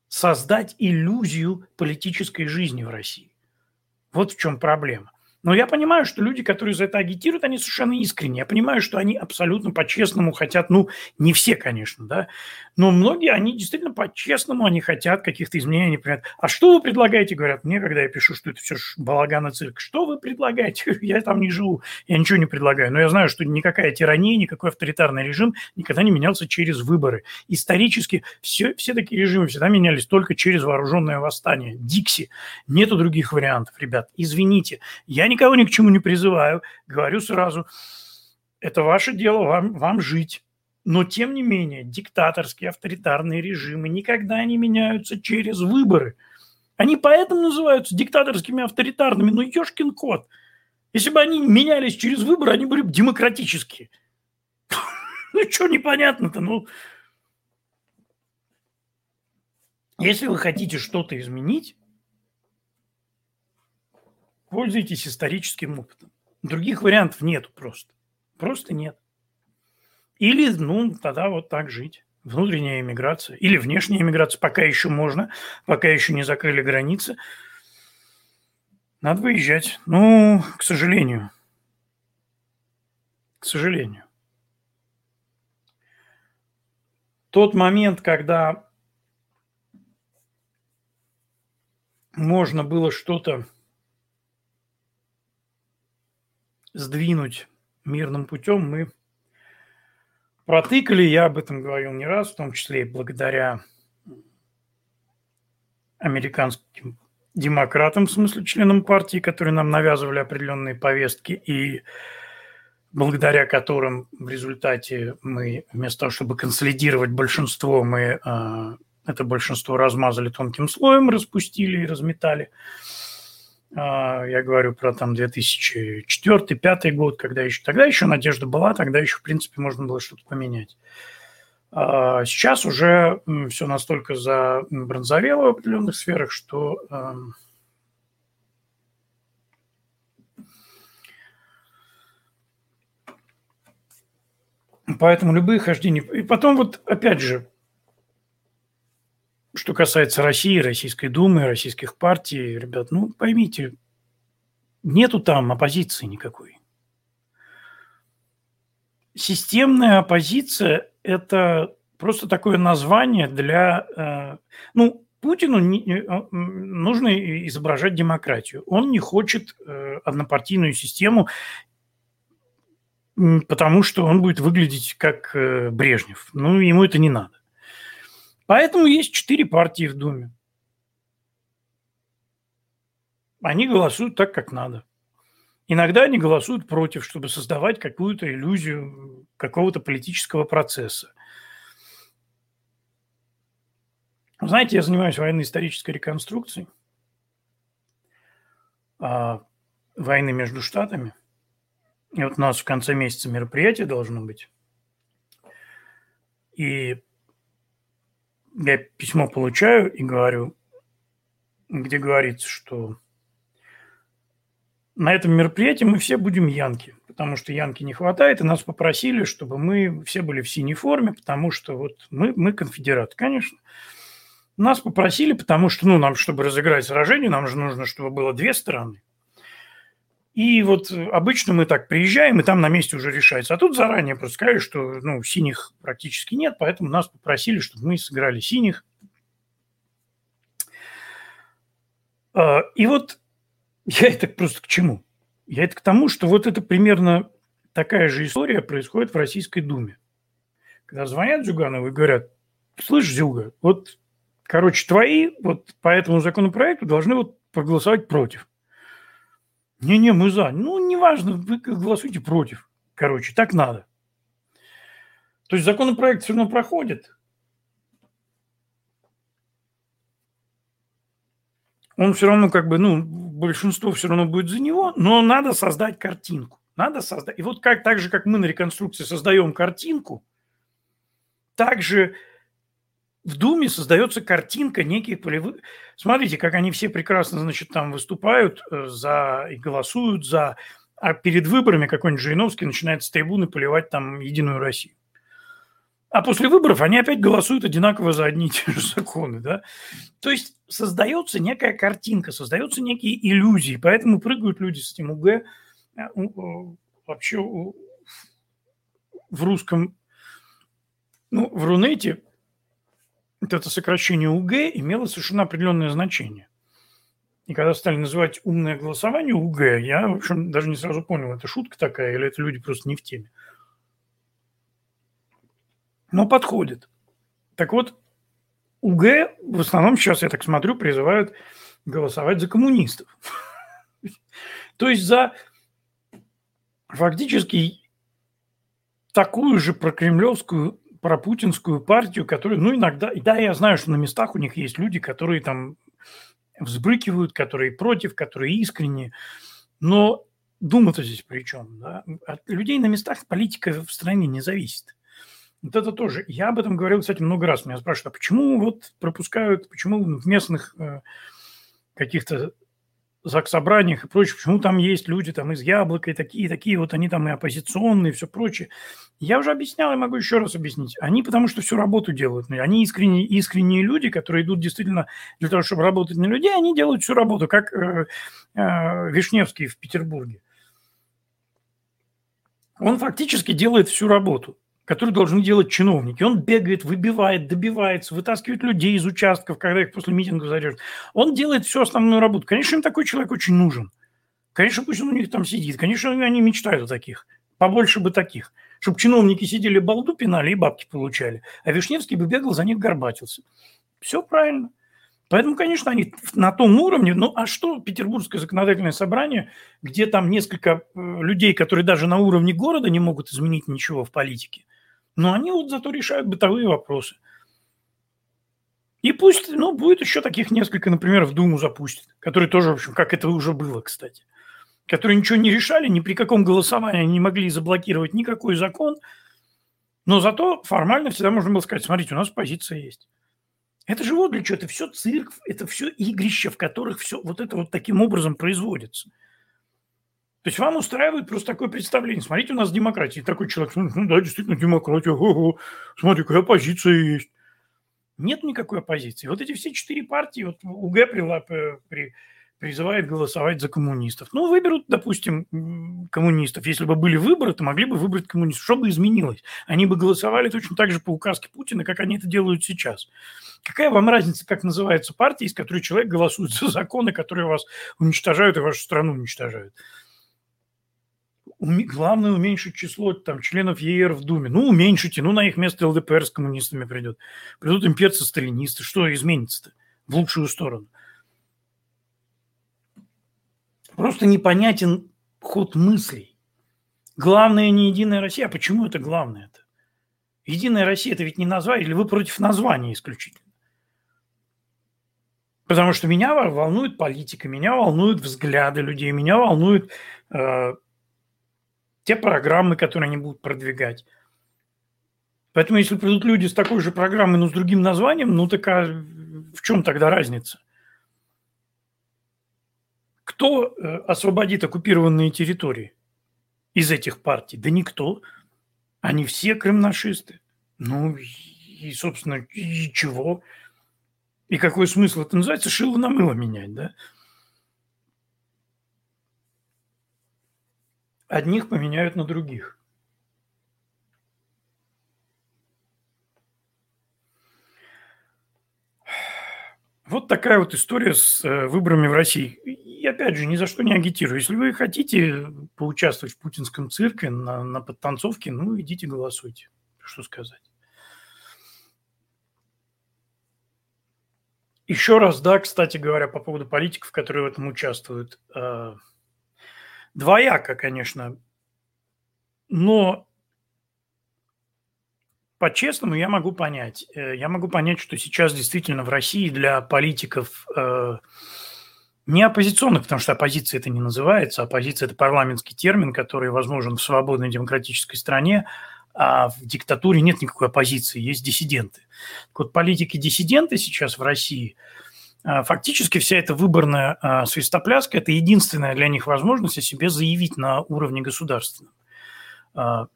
создать иллюзию политической жизни в России. Вот в чем проблема. Но я понимаю, что люди, которые за это агитируют, они совершенно искренне. Я понимаю, что они абсолютно по-честному хотят, ну, не все, конечно, да, но многие, они действительно по-честному, они хотят каких-то изменений, они а что вы предлагаете, говорят мне, когда я пишу, что это все балаган и цирк, что вы предлагаете? <laughs> Я там не живу, я ничего не предлагаю, но я знаю, что никакая тирания, никакой авторитарный режим никогда не менялся через выборы. Исторически все, все такие режимы всегда менялись только через вооруженное восстание. Дикси. Нету других вариантов, ребят. Извините, я никого ни к чему не призываю, говорю сразу, это ваше дело, вам, вам жить. Но, тем не менее, диктаторские, авторитарные режимы никогда не меняются через выборы. Они поэтому называются диктаторскими, авторитарными. Ну, ешкин кот. Если бы они менялись через выборы, они были бы демократические. <laughs> Ну, что непонятно-то? Ну, если вы хотите что-то изменить, пользуйтесь историческим опытом. Других вариантов нету просто. Просто нет. Или, ну, тогда вот так жить. Внутренняя иммиграция или внешняя иммиграция, пока еще можно, пока еще не закрыли границы. Надо выезжать. Ну, к сожалению. К сожалению. Тот момент, когда можно было что-то сдвинуть мирным путем, мы протыкали. Я об этом говорил не раз, в том числе и благодаря американским демократам, в смысле членам партии, которые нам навязывали определенные повестки, и благодаря которым в результате мы, вместо того, чтобы консолидировать большинство, мы э, это большинство размазали тонким слоем, распустили и разметали. А, я говорю про там 2004-2005 год, когда еще, тогда еще надежда была, тогда еще, в принципе, можно было что-то поменять. А, сейчас уже все настолько забронзовело в определенных сферах, что эм, Поэтому любые хождения... И потом вот, опять же, что касается России, Российской Думы, российских партий, ребят, ну поймите, нету там оппозиции никакой. Системная оппозиция – это просто такое название для... Э, ну, Путину э, нужно изображать демократию. Он не хочет э, однопартийную систему, потому что он будет выглядеть как Брежнев. Ну, ему это не надо. Поэтому есть четыре партии в Думе. Они голосуют так, как надо. Иногда они голосуют против, чтобы создавать какую-то иллюзию какого-то политического процесса. Знаете, я занимаюсь военно-исторической реконструкцией а, войны между штатами. И вот у нас в конце месяца мероприятие должно быть. И я письмо получаю и говорю, где говорится, что на этом мероприятии мы все будем янки, потому что янки не хватает, и нас попросили, чтобы мы все были в синей форме, потому что вот мы, мы конфедераты, конечно. Нас попросили, потому что, ну, нам, чтобы разыграть сражение, нам же нужно, чтобы было две стороны. И вот обычно мы так приезжаем, и там на месте уже решается. А тут заранее просто сказали, что ну, синих практически нет, поэтому нас попросили, чтобы мы сыграли синих. А, и вот <laughs> я это просто к чему? Я это к тому, что вот это примерно такая же история происходит в Российской Думе. Когда звонят Зюганову и говорят, слышь, Зюга, вот, короче, твои вот по этому законопроекту должны вот проголосовать против. Не-не, мы за. Ну, неважно, вы голосуйте против. Короче, так надо. То есть законопроект все равно проходит. Он все равно как бы, ну, большинство все равно будет за него, но надо создать картинку. Надо создать. И вот как так же, как мы на реконструкции создаем картинку, также в Думе создается картинка неких полевых... Смотрите, как они все прекрасно, значит, там выступают э, за и голосуют за... А перед выборами какой-нибудь Жириновский начинает с трибуны поливать там Единую Россию. А после выборов они опять голосуют одинаково за одни и те же законы, да? То есть создается некая картинка, создаются некие иллюзии, поэтому прыгают люди с этим УГ. Э, вообще в русском, ну, в Рунете вот это сокращение УГ имело совершенно определенное значение. И когда стали называть умное голосование УГ, я, в общем, даже не сразу понял, это шутка такая или это люди просто не в теме. Но подходит. Так вот, УГ в основном сейчас, я так смотрю, призывают голосовать за коммунистов. <laughs> То есть за фактически такую же прокремлевскую пропутинскую партию, которая, ну, иногда, да, я знаю, что на местах у них есть люди, которые там взбрыкивают, которые против, которые искренне, но Дума-то здесь при чем? Да? От людей на местах политика в стране не зависит. Вот это тоже. Я об этом говорил, кстати, много раз. Меня спрашивают, а почему вот пропускают, почему в местных э, каких-то заксобраниях и прочее, почему там есть люди там из Яблока и такие, такие, вот они там и оппозиционные, и все прочее. Я уже объяснял и могу еще раз объяснить. Они потому что всю работу делают. Они искренние, искренние люди, которые идут действительно для того, чтобы работать на людей, они делают всю работу, как э, э, Вишневский в Петербурге. Он фактически делает всю работу который должны делать чиновники. Он бегает, выбивает, добивается, вытаскивает людей из участков, когда их после митинга зарежут. Он делает всю основную работу. Конечно, им такой человек очень нужен. Конечно, пусть он у них там сидит. Конечно, они мечтают о таких. Побольше бы таких. Чтобы чиновники сидели, балду пинали и бабки получали. А Вишневский бы бегал, за них горбатился. Все правильно. Поэтому, конечно, они на том уровне, ну а что Петербургское законодательное собрание, где там несколько э, людей, которые даже на уровне города не могут изменить ничего в политике, но они вот зато решают бытовые вопросы. И пусть, ну, будет еще таких несколько, например, в Думу запустят, которые тоже, в общем, как это уже было, кстати, которые ничего не решали, ни при каком голосовании не могли заблокировать никакой закон, но зато формально всегда можно было сказать, смотрите, у нас позиция есть. Это же вот для чего, это все цирк, это все игрища, в которых все вот это вот таким образом производится – то есть вам устраивает просто такое представление. Смотрите, у нас демократия. И такой человек, ну да, действительно демократия. Ого, смотри, какая позиция есть. Нет никакой оппозиции. Вот эти все четыре партии, вот УГ при, при, призывает голосовать за коммунистов. Ну, выберут, допустим, коммунистов. Если бы были выборы, то могли бы выбрать коммунистов. Что бы изменилось? Они бы голосовали точно так же по указке Путина, как они это делают сейчас. Какая вам разница, как называется партия, из которой человек голосует за законы, которые вас уничтожают и вашу страну уничтожают? Главное уменьшить число там, членов ЕР в Думе. Ну, уменьшите, ну, на их место ЛДПР с коммунистами придет. Придут имперцы-сталинисты. Что изменится-то в лучшую сторону? Просто непонятен ход мыслей. Главное не Единая Россия. А почему это главное-то? Единая Россия – это ведь не название, или вы против названия исключительно? Потому что меня волнует политика, меня волнуют взгляды людей, меня волнуют э, те программы, которые они будут продвигать. Поэтому если придут люди с такой же программой, но с другим названием, ну так а в чем тогда разница? Кто э, освободит оккупированные территории из этих партий? Да никто. Они все кремнашисты. Ну и, собственно, и чего? И какой смысл? Это называется шило на мыло менять, да? Одних поменяют на других. Вот такая вот история с э, выборами в России. И опять же, ни за что не агитирую. Если вы хотите поучаствовать в путинском цирке на, на подтанцовке, ну, идите голосуйте. Что сказать. Еще раз, да, кстати говоря, по поводу политиков, которые в этом участвуют. Двояко, конечно. Но по-честному я могу понять. Э, я могу понять, что сейчас действительно в России для политиков э, не оппозиционных, потому что оппозиция это не называется. Оппозиция – это парламентский термин, который возможен в свободной демократической стране, а в диктатуре нет никакой оппозиции, есть диссиденты. Так вот, политики-диссиденты сейчас в России – фактически вся эта выборная а, свистопляска – это единственная для них возможность о себе заявить на уровне государственном. А,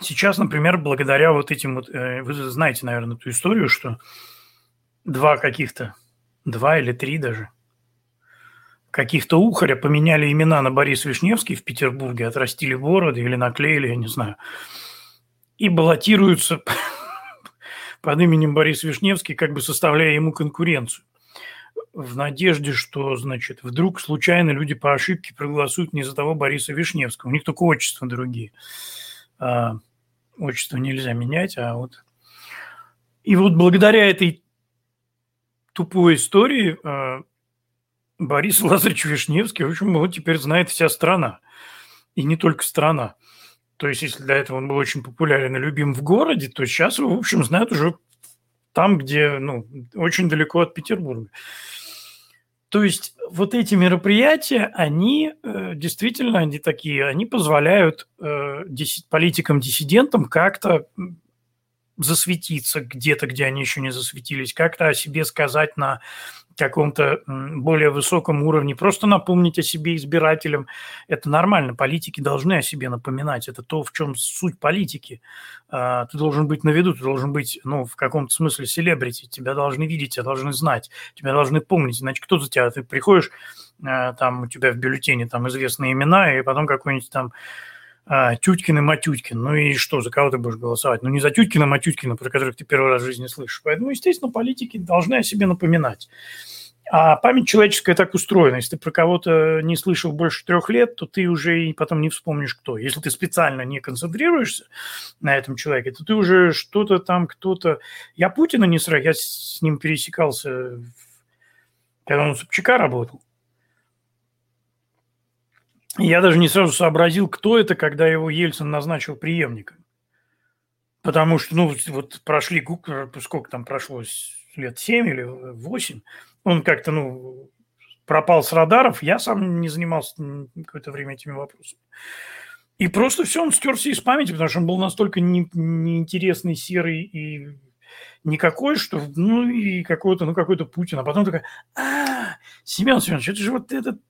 сейчас, например, благодаря вот этим вот, э, вы знаете, наверное, эту историю, что два каких-то, два или три даже, каких-то ухаря поменяли имена на Борис Вишневский в Петербурге, отрастили бороды или наклеили, я не знаю, и баллотируются <laughs> под именем Борис Вишневский, как бы составляя ему конкуренцию. В надежде, что, значит, вдруг случайно люди по ошибке проголосуют не за того Бориса Вишневского. У них только отчества другие. А, отчество нельзя менять, а вот... И вот благодаря этой тупой истории а, Борис Лазаревич Вишневский, в общем, его теперь знает вся страна. И не только страна. То есть, если до этого он был очень популярен и любим в городе, то сейчас его, в общем, знают уже там, где, ну, очень далеко от Петербурга. То есть вот эти мероприятия, они э, действительно, они такие, они позволяют э, политикам-диссидентам как-то засветиться где-то, где они еще не засветились, как-то о себе сказать на каком-то более высоком уровне, просто напомнить о себе избирателям. Это нормально, политики должны о себе напоминать. Это то, в чем суть политики. А, ты должен быть на виду, ты должен быть, ну, в каком-то смысле селебрити. Тебя должны видеть, тебя должны знать, тебя должны помнить. Иначе кто за тебя? Ты приходишь, а, там у тебя в бюллетене там известные имена, и потом какой-нибудь там а, Тюткин и Матюткин. Ну и что, за кого ты будешь голосовать? Ну не за Тюткина, Матюткина, про которых ты первый раз в жизни слышишь. Поэтому, естественно, политики должны о себе напоминать. А память человеческая так устроена. Если ты про кого-то не слышал больше трех лет, то ты уже и потом не вспомнишь, кто. Если ты специально не концентрируешься на этом человеке, то ты уже что-то там, кто-то... Я Путина не сразу, я с ним пересекался, когда он у Собчака работал. Я даже не сразу сообразил, кто это, когда его Ельцин назначил преемником. Потому что, ну, вот прошли, сколько там прошло, лет 7 или 8, он как-то, ну, пропал с радаров, я сам не занимался какое-то время этими вопросами. И просто все, он стерся из памяти, потому что он был настолько не, неинтересный, серый и никакой, что, ну, и какой-то, ну, какой-то Путин. А потом такая, а, Семен Семенович, это же вот этот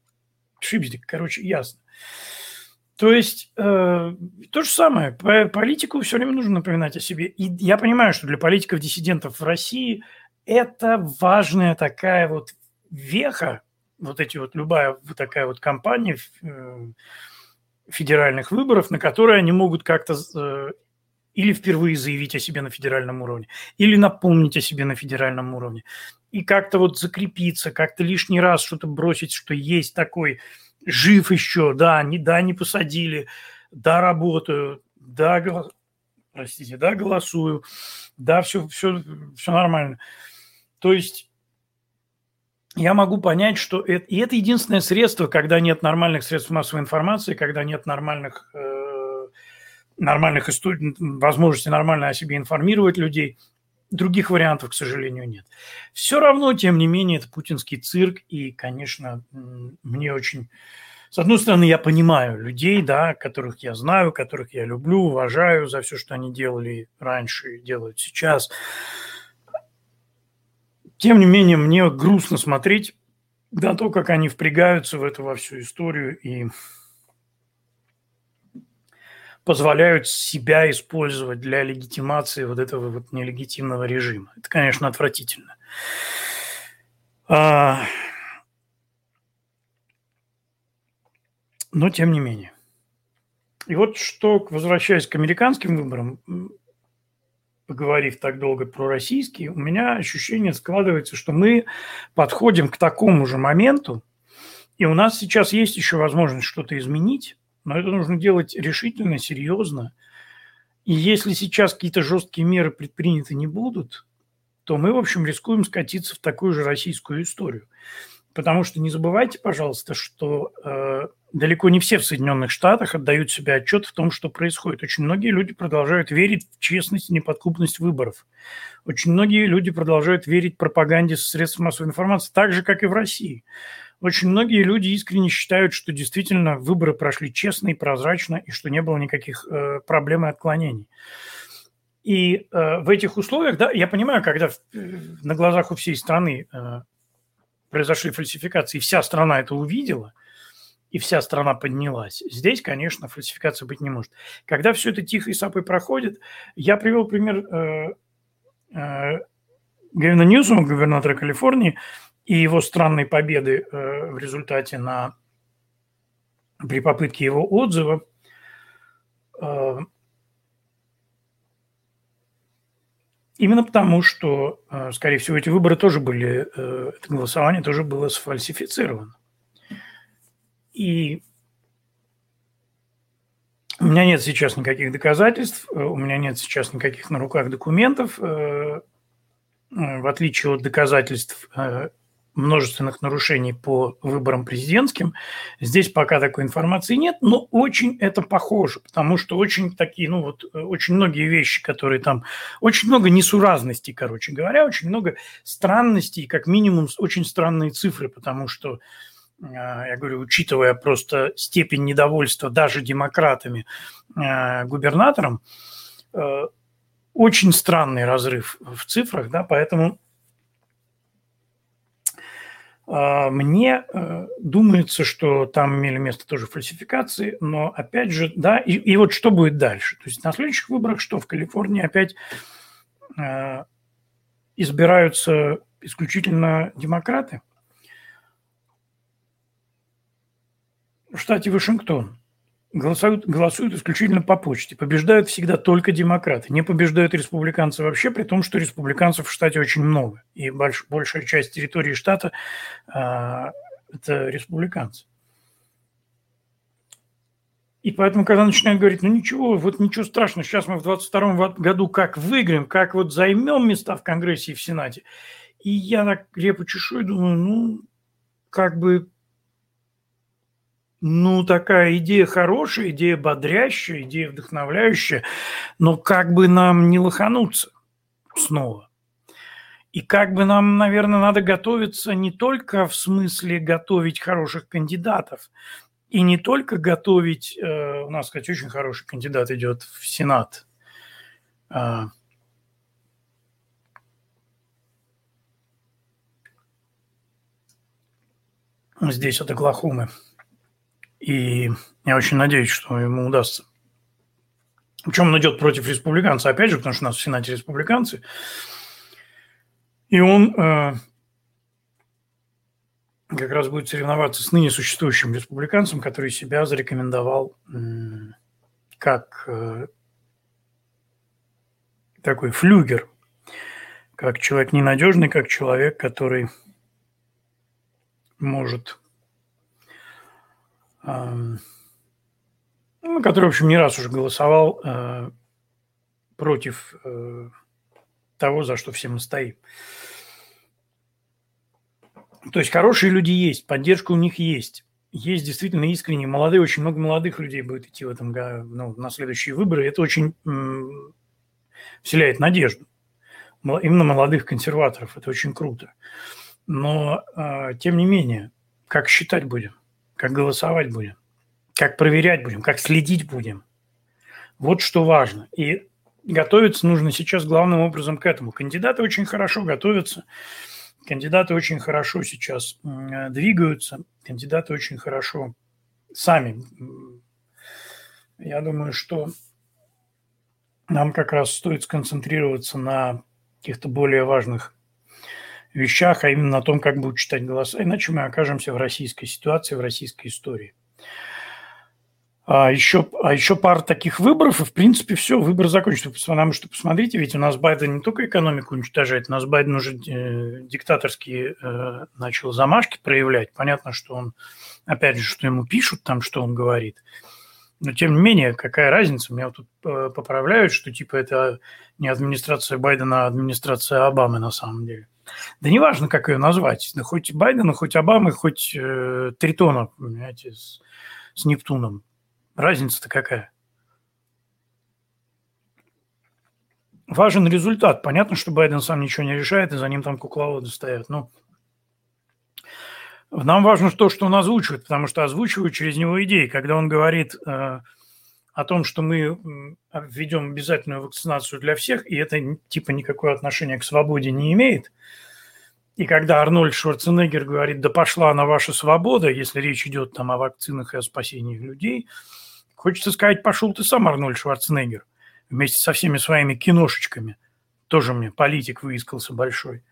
Шибзик, короче, ясно. То есть э, то же самое. Политику все время нужно напоминать о себе. И я понимаю, что для политиков-диссидентов в России это важная такая вот веха, вот эти вот любая вот такая вот кампания э, федеральных выборов, на которые они могут как-то э, или впервые заявить о себе на федеральном уровне, или напомнить о себе на федеральном уровне, и как-то вот закрепиться, как-то лишний раз что-то бросить, что есть такой жив еще, да, не, да, не посадили, да, работаю, да, простите, да, голосую, да, все, все, все нормально. То есть я могу понять, что это, и это единственное средство, когда нет нормальных средств массовой информации, когда нет нормальных, э, нормальных историй, возможности нормально о себе информировать людей. Других вариантов, к сожалению, нет. Все равно, тем не менее, это путинский цирк, и, конечно, мне очень... С одной стороны, я понимаю людей, да, которых я знаю, которых я люблю, уважаю за все, что они делали раньше и делают сейчас. Тем не менее, мне грустно смотреть на то, как они впрягаются в эту во всю историю и позволяют себя использовать для легитимации вот этого вот нелегитимного режима. Это, конечно, отвратительно. А... Но тем не менее. И вот что, возвращаясь к американским выборам, поговорив так долго про российские, у меня ощущение складывается, что мы подходим к такому же моменту, и у нас сейчас есть еще возможность что-то изменить, но это нужно делать решительно, серьезно. И если сейчас какие-то жесткие меры предприняты не будут, то мы, в общем, рискуем скатиться в такую же российскую историю. Потому что не забывайте, пожалуйста, что э, далеко не все в Соединенных Штатах отдают себе отчет в том, что происходит. Очень многие люди продолжают верить в честность и неподкупность выборов. Очень многие люди продолжают верить пропаганде средств массовой информации, так же, как и в России. Очень многие люди искренне считают, что действительно выборы прошли честно и прозрачно, и что не было никаких э, проблем и отклонений. И э, в этих условиях, да, я понимаю, когда в, э, на глазах у всей страны э, произошли фальсификации, вся страна это увидела, и вся страна поднялась. Здесь, конечно, фальсификации быть не может. Когда все это тихо и сапой проходит, я привел пример э, э, Гавина Ньюсома, губернатора Калифорнии, и его странной победы э, в результате на, при попытке его отзыва э, Именно потому, что, э, скорее всего, эти выборы тоже были, это голосование тоже было сфальсифицировано. И у меня нет сейчас никаких доказательств, у меня нет сейчас никаких на руках документов, в отличие от доказательств множественных нарушений по выборам президентским. Здесь пока такой информации нет, но очень это похоже, потому что очень такие, ну вот, э, очень многие вещи, которые там, очень много несуразностей, короче говоря, очень много странностей, как минимум очень странные цифры, потому что э, я говорю, учитывая просто степень недовольства даже демократами э, губернатором, очень странный разрыв в цифрах, да, поэтому мне э, думается, что там имели место тоже фальсификации, но опять же, да, и, и вот что будет дальше? То есть на следующих выборах что в Калифорнии опять э, избираются исключительно демократы? В штате Вашингтон голосуют, голосуют исключительно по почте. Побеждают всегда только демократы. Не побеждают республиканцы вообще, при том, что республиканцев в штате очень много. И больш, большая часть территории штата а, это республиканцы. И поэтому, когда начинают говорить, ну ничего, вот ничего страшного, сейчас мы в 22 году как выиграем, как вот займем места в Конгрессе и в Сенате. И я так репу чешу и думаю, ну, как бы ну, такая идея хорошая, идея бодрящая, идея вдохновляющая, но как бы нам не лохануться снова? И как бы нам, наверное, надо готовиться не только в смысле готовить хороших кандидатов, и не только готовить, э, у нас, кстати, очень хороший кандидат идет в Сенат, э, здесь от Оклахомы – И я очень надеюсь, что ему удастся. Причем он идет против республиканцев, опять же, потому что у нас в Сенате республиканцы. И он э, как раз будет соревноваться с ныне существующим республиканцем, который себя зарекомендовал э, как э, такой флюгер, как человек ненадежный, как человек, который может, который, в общем, не раз уже голосовал э, против э, того, за что все мы стоим. То есть хорошие люди есть, поддержка у них есть. Есть действительно искренние, молодые, очень много молодых людей будет идти в этом ну, на следующие выборы. Это очень вселяет надежду. Именно молодых консерваторов. Это очень круто. Но, э, тем не менее, как считать будем? Как голосовать будем? Как проверять будем? Как следить будем? Вот что важно. И готовиться нужно сейчас главным образом к этому. Кандидаты очень хорошо готовятся. Кандидаты очень хорошо сейчас двигаются, кандидаты очень хорошо сами. Я думаю, что нам как раз стоит сконцентрироваться на каких-то более важных вещах, а именно на том, как будут читать голоса, иначе мы окажемся в российской ситуации, в российской истории. А еще, а еще пара таких выборов, и, в принципе, все, выбор закончится. Потому что, посмотрите, ведь у нас Байден не только экономику уничтожает, у нас Байден уже э, диктаторские э, начал замашки проявлять. Понятно, что он, опять же, что ему пишут там, что он говорит. Но, тем не менее, какая разница? Меня вот тут э, поправляют, что, типа, это не администрация Байдена, а администрация Обамы на самом деле. Да неважно, как ее назвать. Да хоть Байдена, хоть Обамы, хоть э, Тритона, понимаете, с, с Нептуном. Разница-то какая? Важен результат. Понятно, что Байден сам ничего не решает, и за ним там кукловоды стоят. Но нам важно то, что он озвучивает, потому что озвучивают через него идеи. Когда он говорит э, о том, что мы введем обязательную вакцинацию для всех, и это типа никакое отношение к свободе не имеет, и когда Арнольд Шварценеггер говорит, да пошла на ваша свобода, если речь идет там о вакцинах и о спасении людей – Хочется сказать, пошел ты сам, Арнольд Шварценеггер, вместе со всеми своими киношечками. Тоже мне политик выискался большой.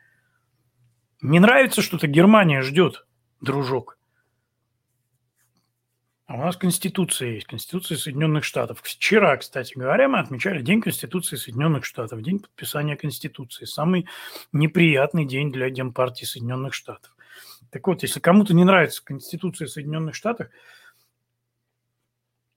Не нравится что-то, Германия ждет, дружок. А у нас Конституция есть, Конституция Соединенных Штатов. Вчера, кстати говоря, мы отмечали День Конституции Соединенных Штатов, День подписания Конституции. Самый неприятный день для Демпартии Соединенных Штатов. Так вот, если кому-то не нравится Конституция Соединенных Штатов,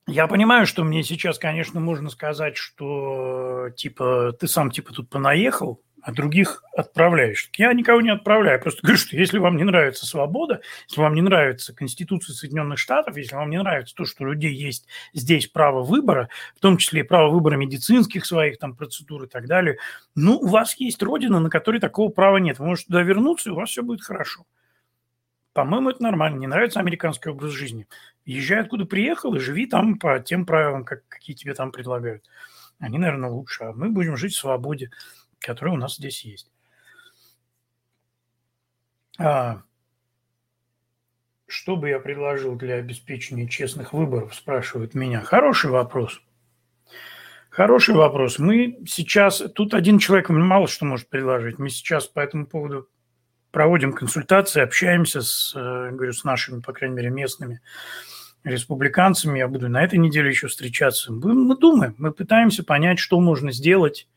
я понимаю, что мне сейчас, конечно, можно сказать, что типа ты сам типа тут понаехал, а других отправляешь. Я никого не отправляю. Просто говорю, что если вам не нравится свобода, если вам не нравится Конституция Соединенных Штатов, если вам не нравится то, что у людей есть здесь право выбора, в том числе и право выбора медицинских своих там процедур и так далее, ну, у вас есть родина, на которой такого права нет. Вы можете туда вернуться, и у вас все будет хорошо. По-моему, это нормально. Не нравится американский образ жизни. Езжай, откуда приехал, и живи там по тем правилам, как, какие тебе там предлагают. Они, наверное, лучше. А мы будем жить в свободе, которая у нас здесь есть. А, что бы я предложил для обеспечения честных выборов, спрашивают меня. Хороший вопрос. Хороший вопрос. Мы сейчас... Тут один человек мало что может предложить. Мы сейчас по этому поводу проводим консультации, общаемся с, э, говорю, с нашими, по крайней мере, местными республиканцами. Я буду на этой неделе еще встречаться. Мы думаем, мы пытаемся понять, что можно сделать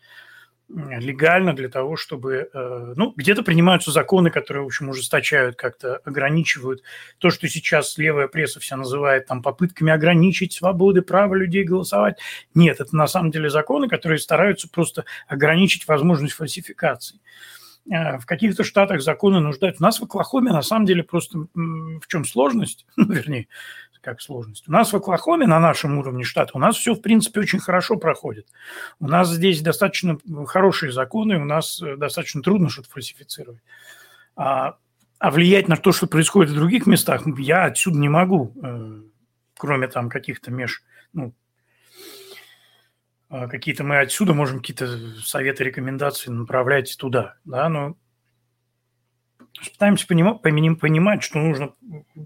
легально для того, чтобы... Э, ну, где-то принимаются законы, которые, в общем, ужесточают, как-то ограничивают то, что сейчас левая пресса вся называет там попытками ограничить свободы, право людей голосовать. Нет, это на самом деле законы, которые стараются просто ограничить возможность фальсификации. Э, в каких-то штатах законы нуждаются. У нас в Оклахоме на самом деле просто в чем сложность, <laughs> ну, вернее, как сложность. У нас в Оклахоме на нашем уровне штата у нас все, в принципе, очень хорошо проходит. У нас здесь достаточно хорошие законы, у нас э, достаточно трудно что-то фальсифицировать. А, а влиять на то, что происходит в других местах, я отсюда не могу, э, кроме там каких-то меж, ну, а, какие-то мы отсюда можем какие-то советы, рекомендации направлять туда, да, но Пытаемся понимать, понимать, что нужно,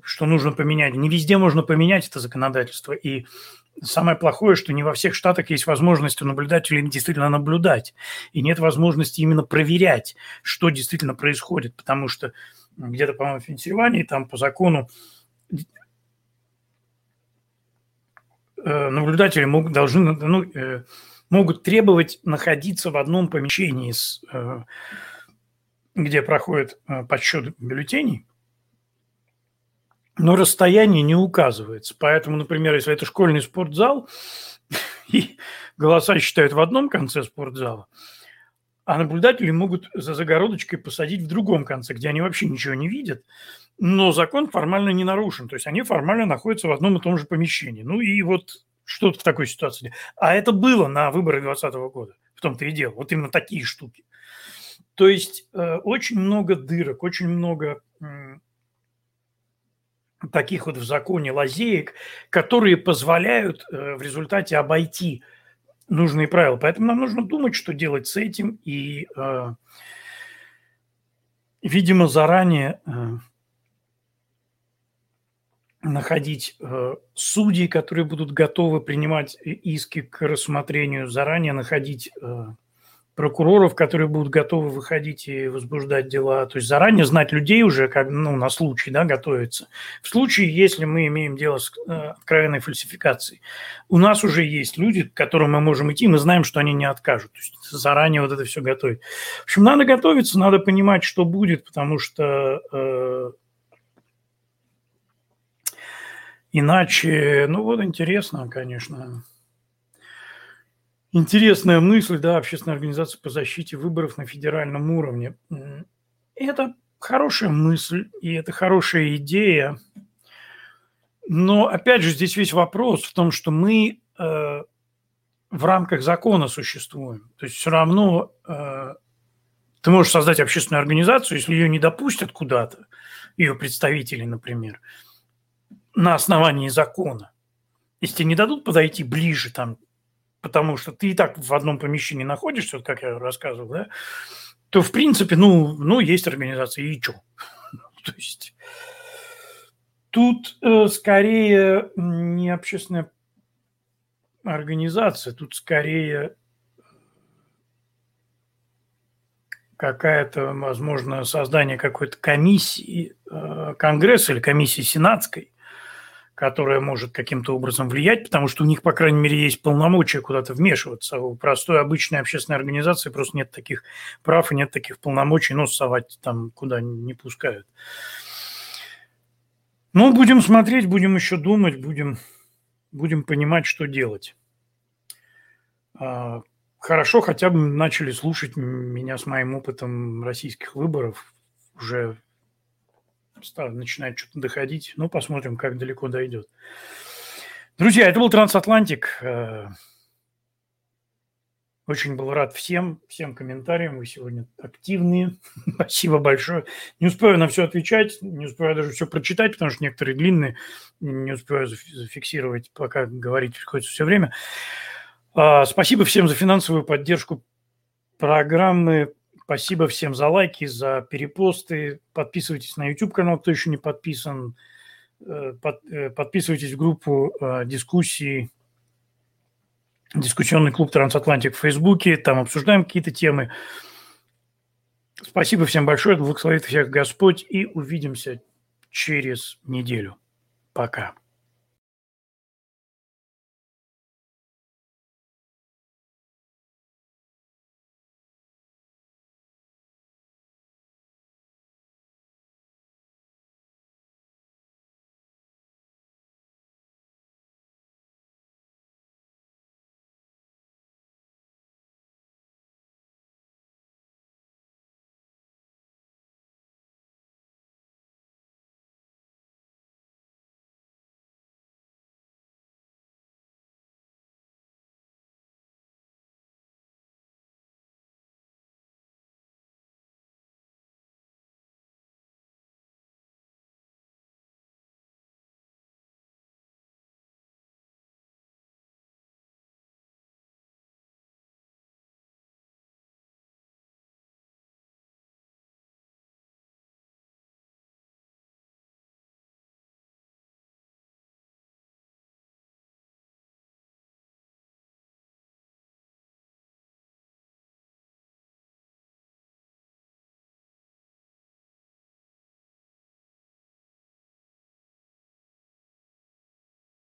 что нужно поменять. Не везде можно поменять это законодательство. И самое плохое, что не во всех штатах есть возможность у наблюдателей действительно наблюдать. И нет возможности именно проверять, что действительно происходит. Потому что где-то, по-моему, в Пенсильвании, там по закону э, наблюдатели могут, должны, ну, э, могут требовать находиться в одном помещении, с, э, где проходит подсчет бюллетеней, но расстояние не указывается. Поэтому, например, если это школьный спортзал, <laughs> и голоса считают в одном конце спортзала, а наблюдатели могут за загородочкой посадить в другом конце, где они вообще ничего не видят, но закон формально не нарушен. То есть они формально находятся в одном и том же помещении. Ну и вот что-то в такой ситуации. А это было на выборах 2020 года. В том-то и дело. Вот именно такие штуки. То есть э, очень много дырок, очень много таких вот в законе лазеек, которые позволяют э, в результате обойти нужные правила. Поэтому нам нужно думать, что делать с этим, и, э, видимо, заранее находить судей, которые будут готовы принимать иски к рассмотрению, заранее находить прокуроров, которые будут готовы выходить и возбуждать дела. То есть заранее знать людей уже, как, ну, на случай, да, готовиться. В случае, если мы имеем дело с э, откровенной фальсификацией, у нас уже есть люди, к которым мы можем идти, мы знаем, что они не откажут. То есть заранее вот это все готовить. В общем, надо готовиться, надо понимать, что будет, потому что э, иначе, ну вот интересно, конечно. Интересная мысль, да, общественная организация по защите выборов на федеральном уровне. Это хорошая мысль, и это хорошая идея. Но, опять же, здесь весь вопрос в том, что мы э, в рамках закона существуем. То есть все равно э, ты можешь создать общественную организацию, если ее не допустят куда-то, ее представители, например, на основании закона. Если не дадут подойти ближе там потому что ты и так в одном помещении находишься, как я рассказывал, да, то, в принципе, ну, ну есть организация, и что? <laughs> То есть тут э, скорее не общественная организация, тут скорее какая-то, возможно, создание какой-то комиссии э, Конгресса или комиссии сенатской, которая может каким-то образом влиять, потому что у них, по крайней мере, есть полномочия куда-то вмешиваться. У простой обычной общественной организации просто нет таких прав и нет таких полномочий, но совать там куда не пускают. Ну, будем смотреть, будем еще думать, будем, будем понимать, что делать. А, хорошо, хотя бы начали слушать меня с моим опытом российских выборов уже начинает что-то доходить. Ну, посмотрим, как далеко дойдет. Друзья, это был Трансатлантик. Э, очень был рад всем, всем комментариям. Вы сегодня активные. <laughs> Спасибо большое. Не успею на все отвечать, не успею даже все прочитать, потому что некоторые длинные. Не успею зафиксировать, пока говорить приходится все время. А, спасибо всем за финансовую поддержку программы. Спасибо всем за лайки, за перепосты. Подписывайтесь на YouTube-канал, кто еще не подписан. Э, э, подписывайтесь в группу э, дискуссии дискуссионный клуб «Трансатлантик» в Фейсбуке. Там обсуждаем какие-то темы. Спасибо всем большое. Благословит всех Господь. И увидимся через неделю. Пока.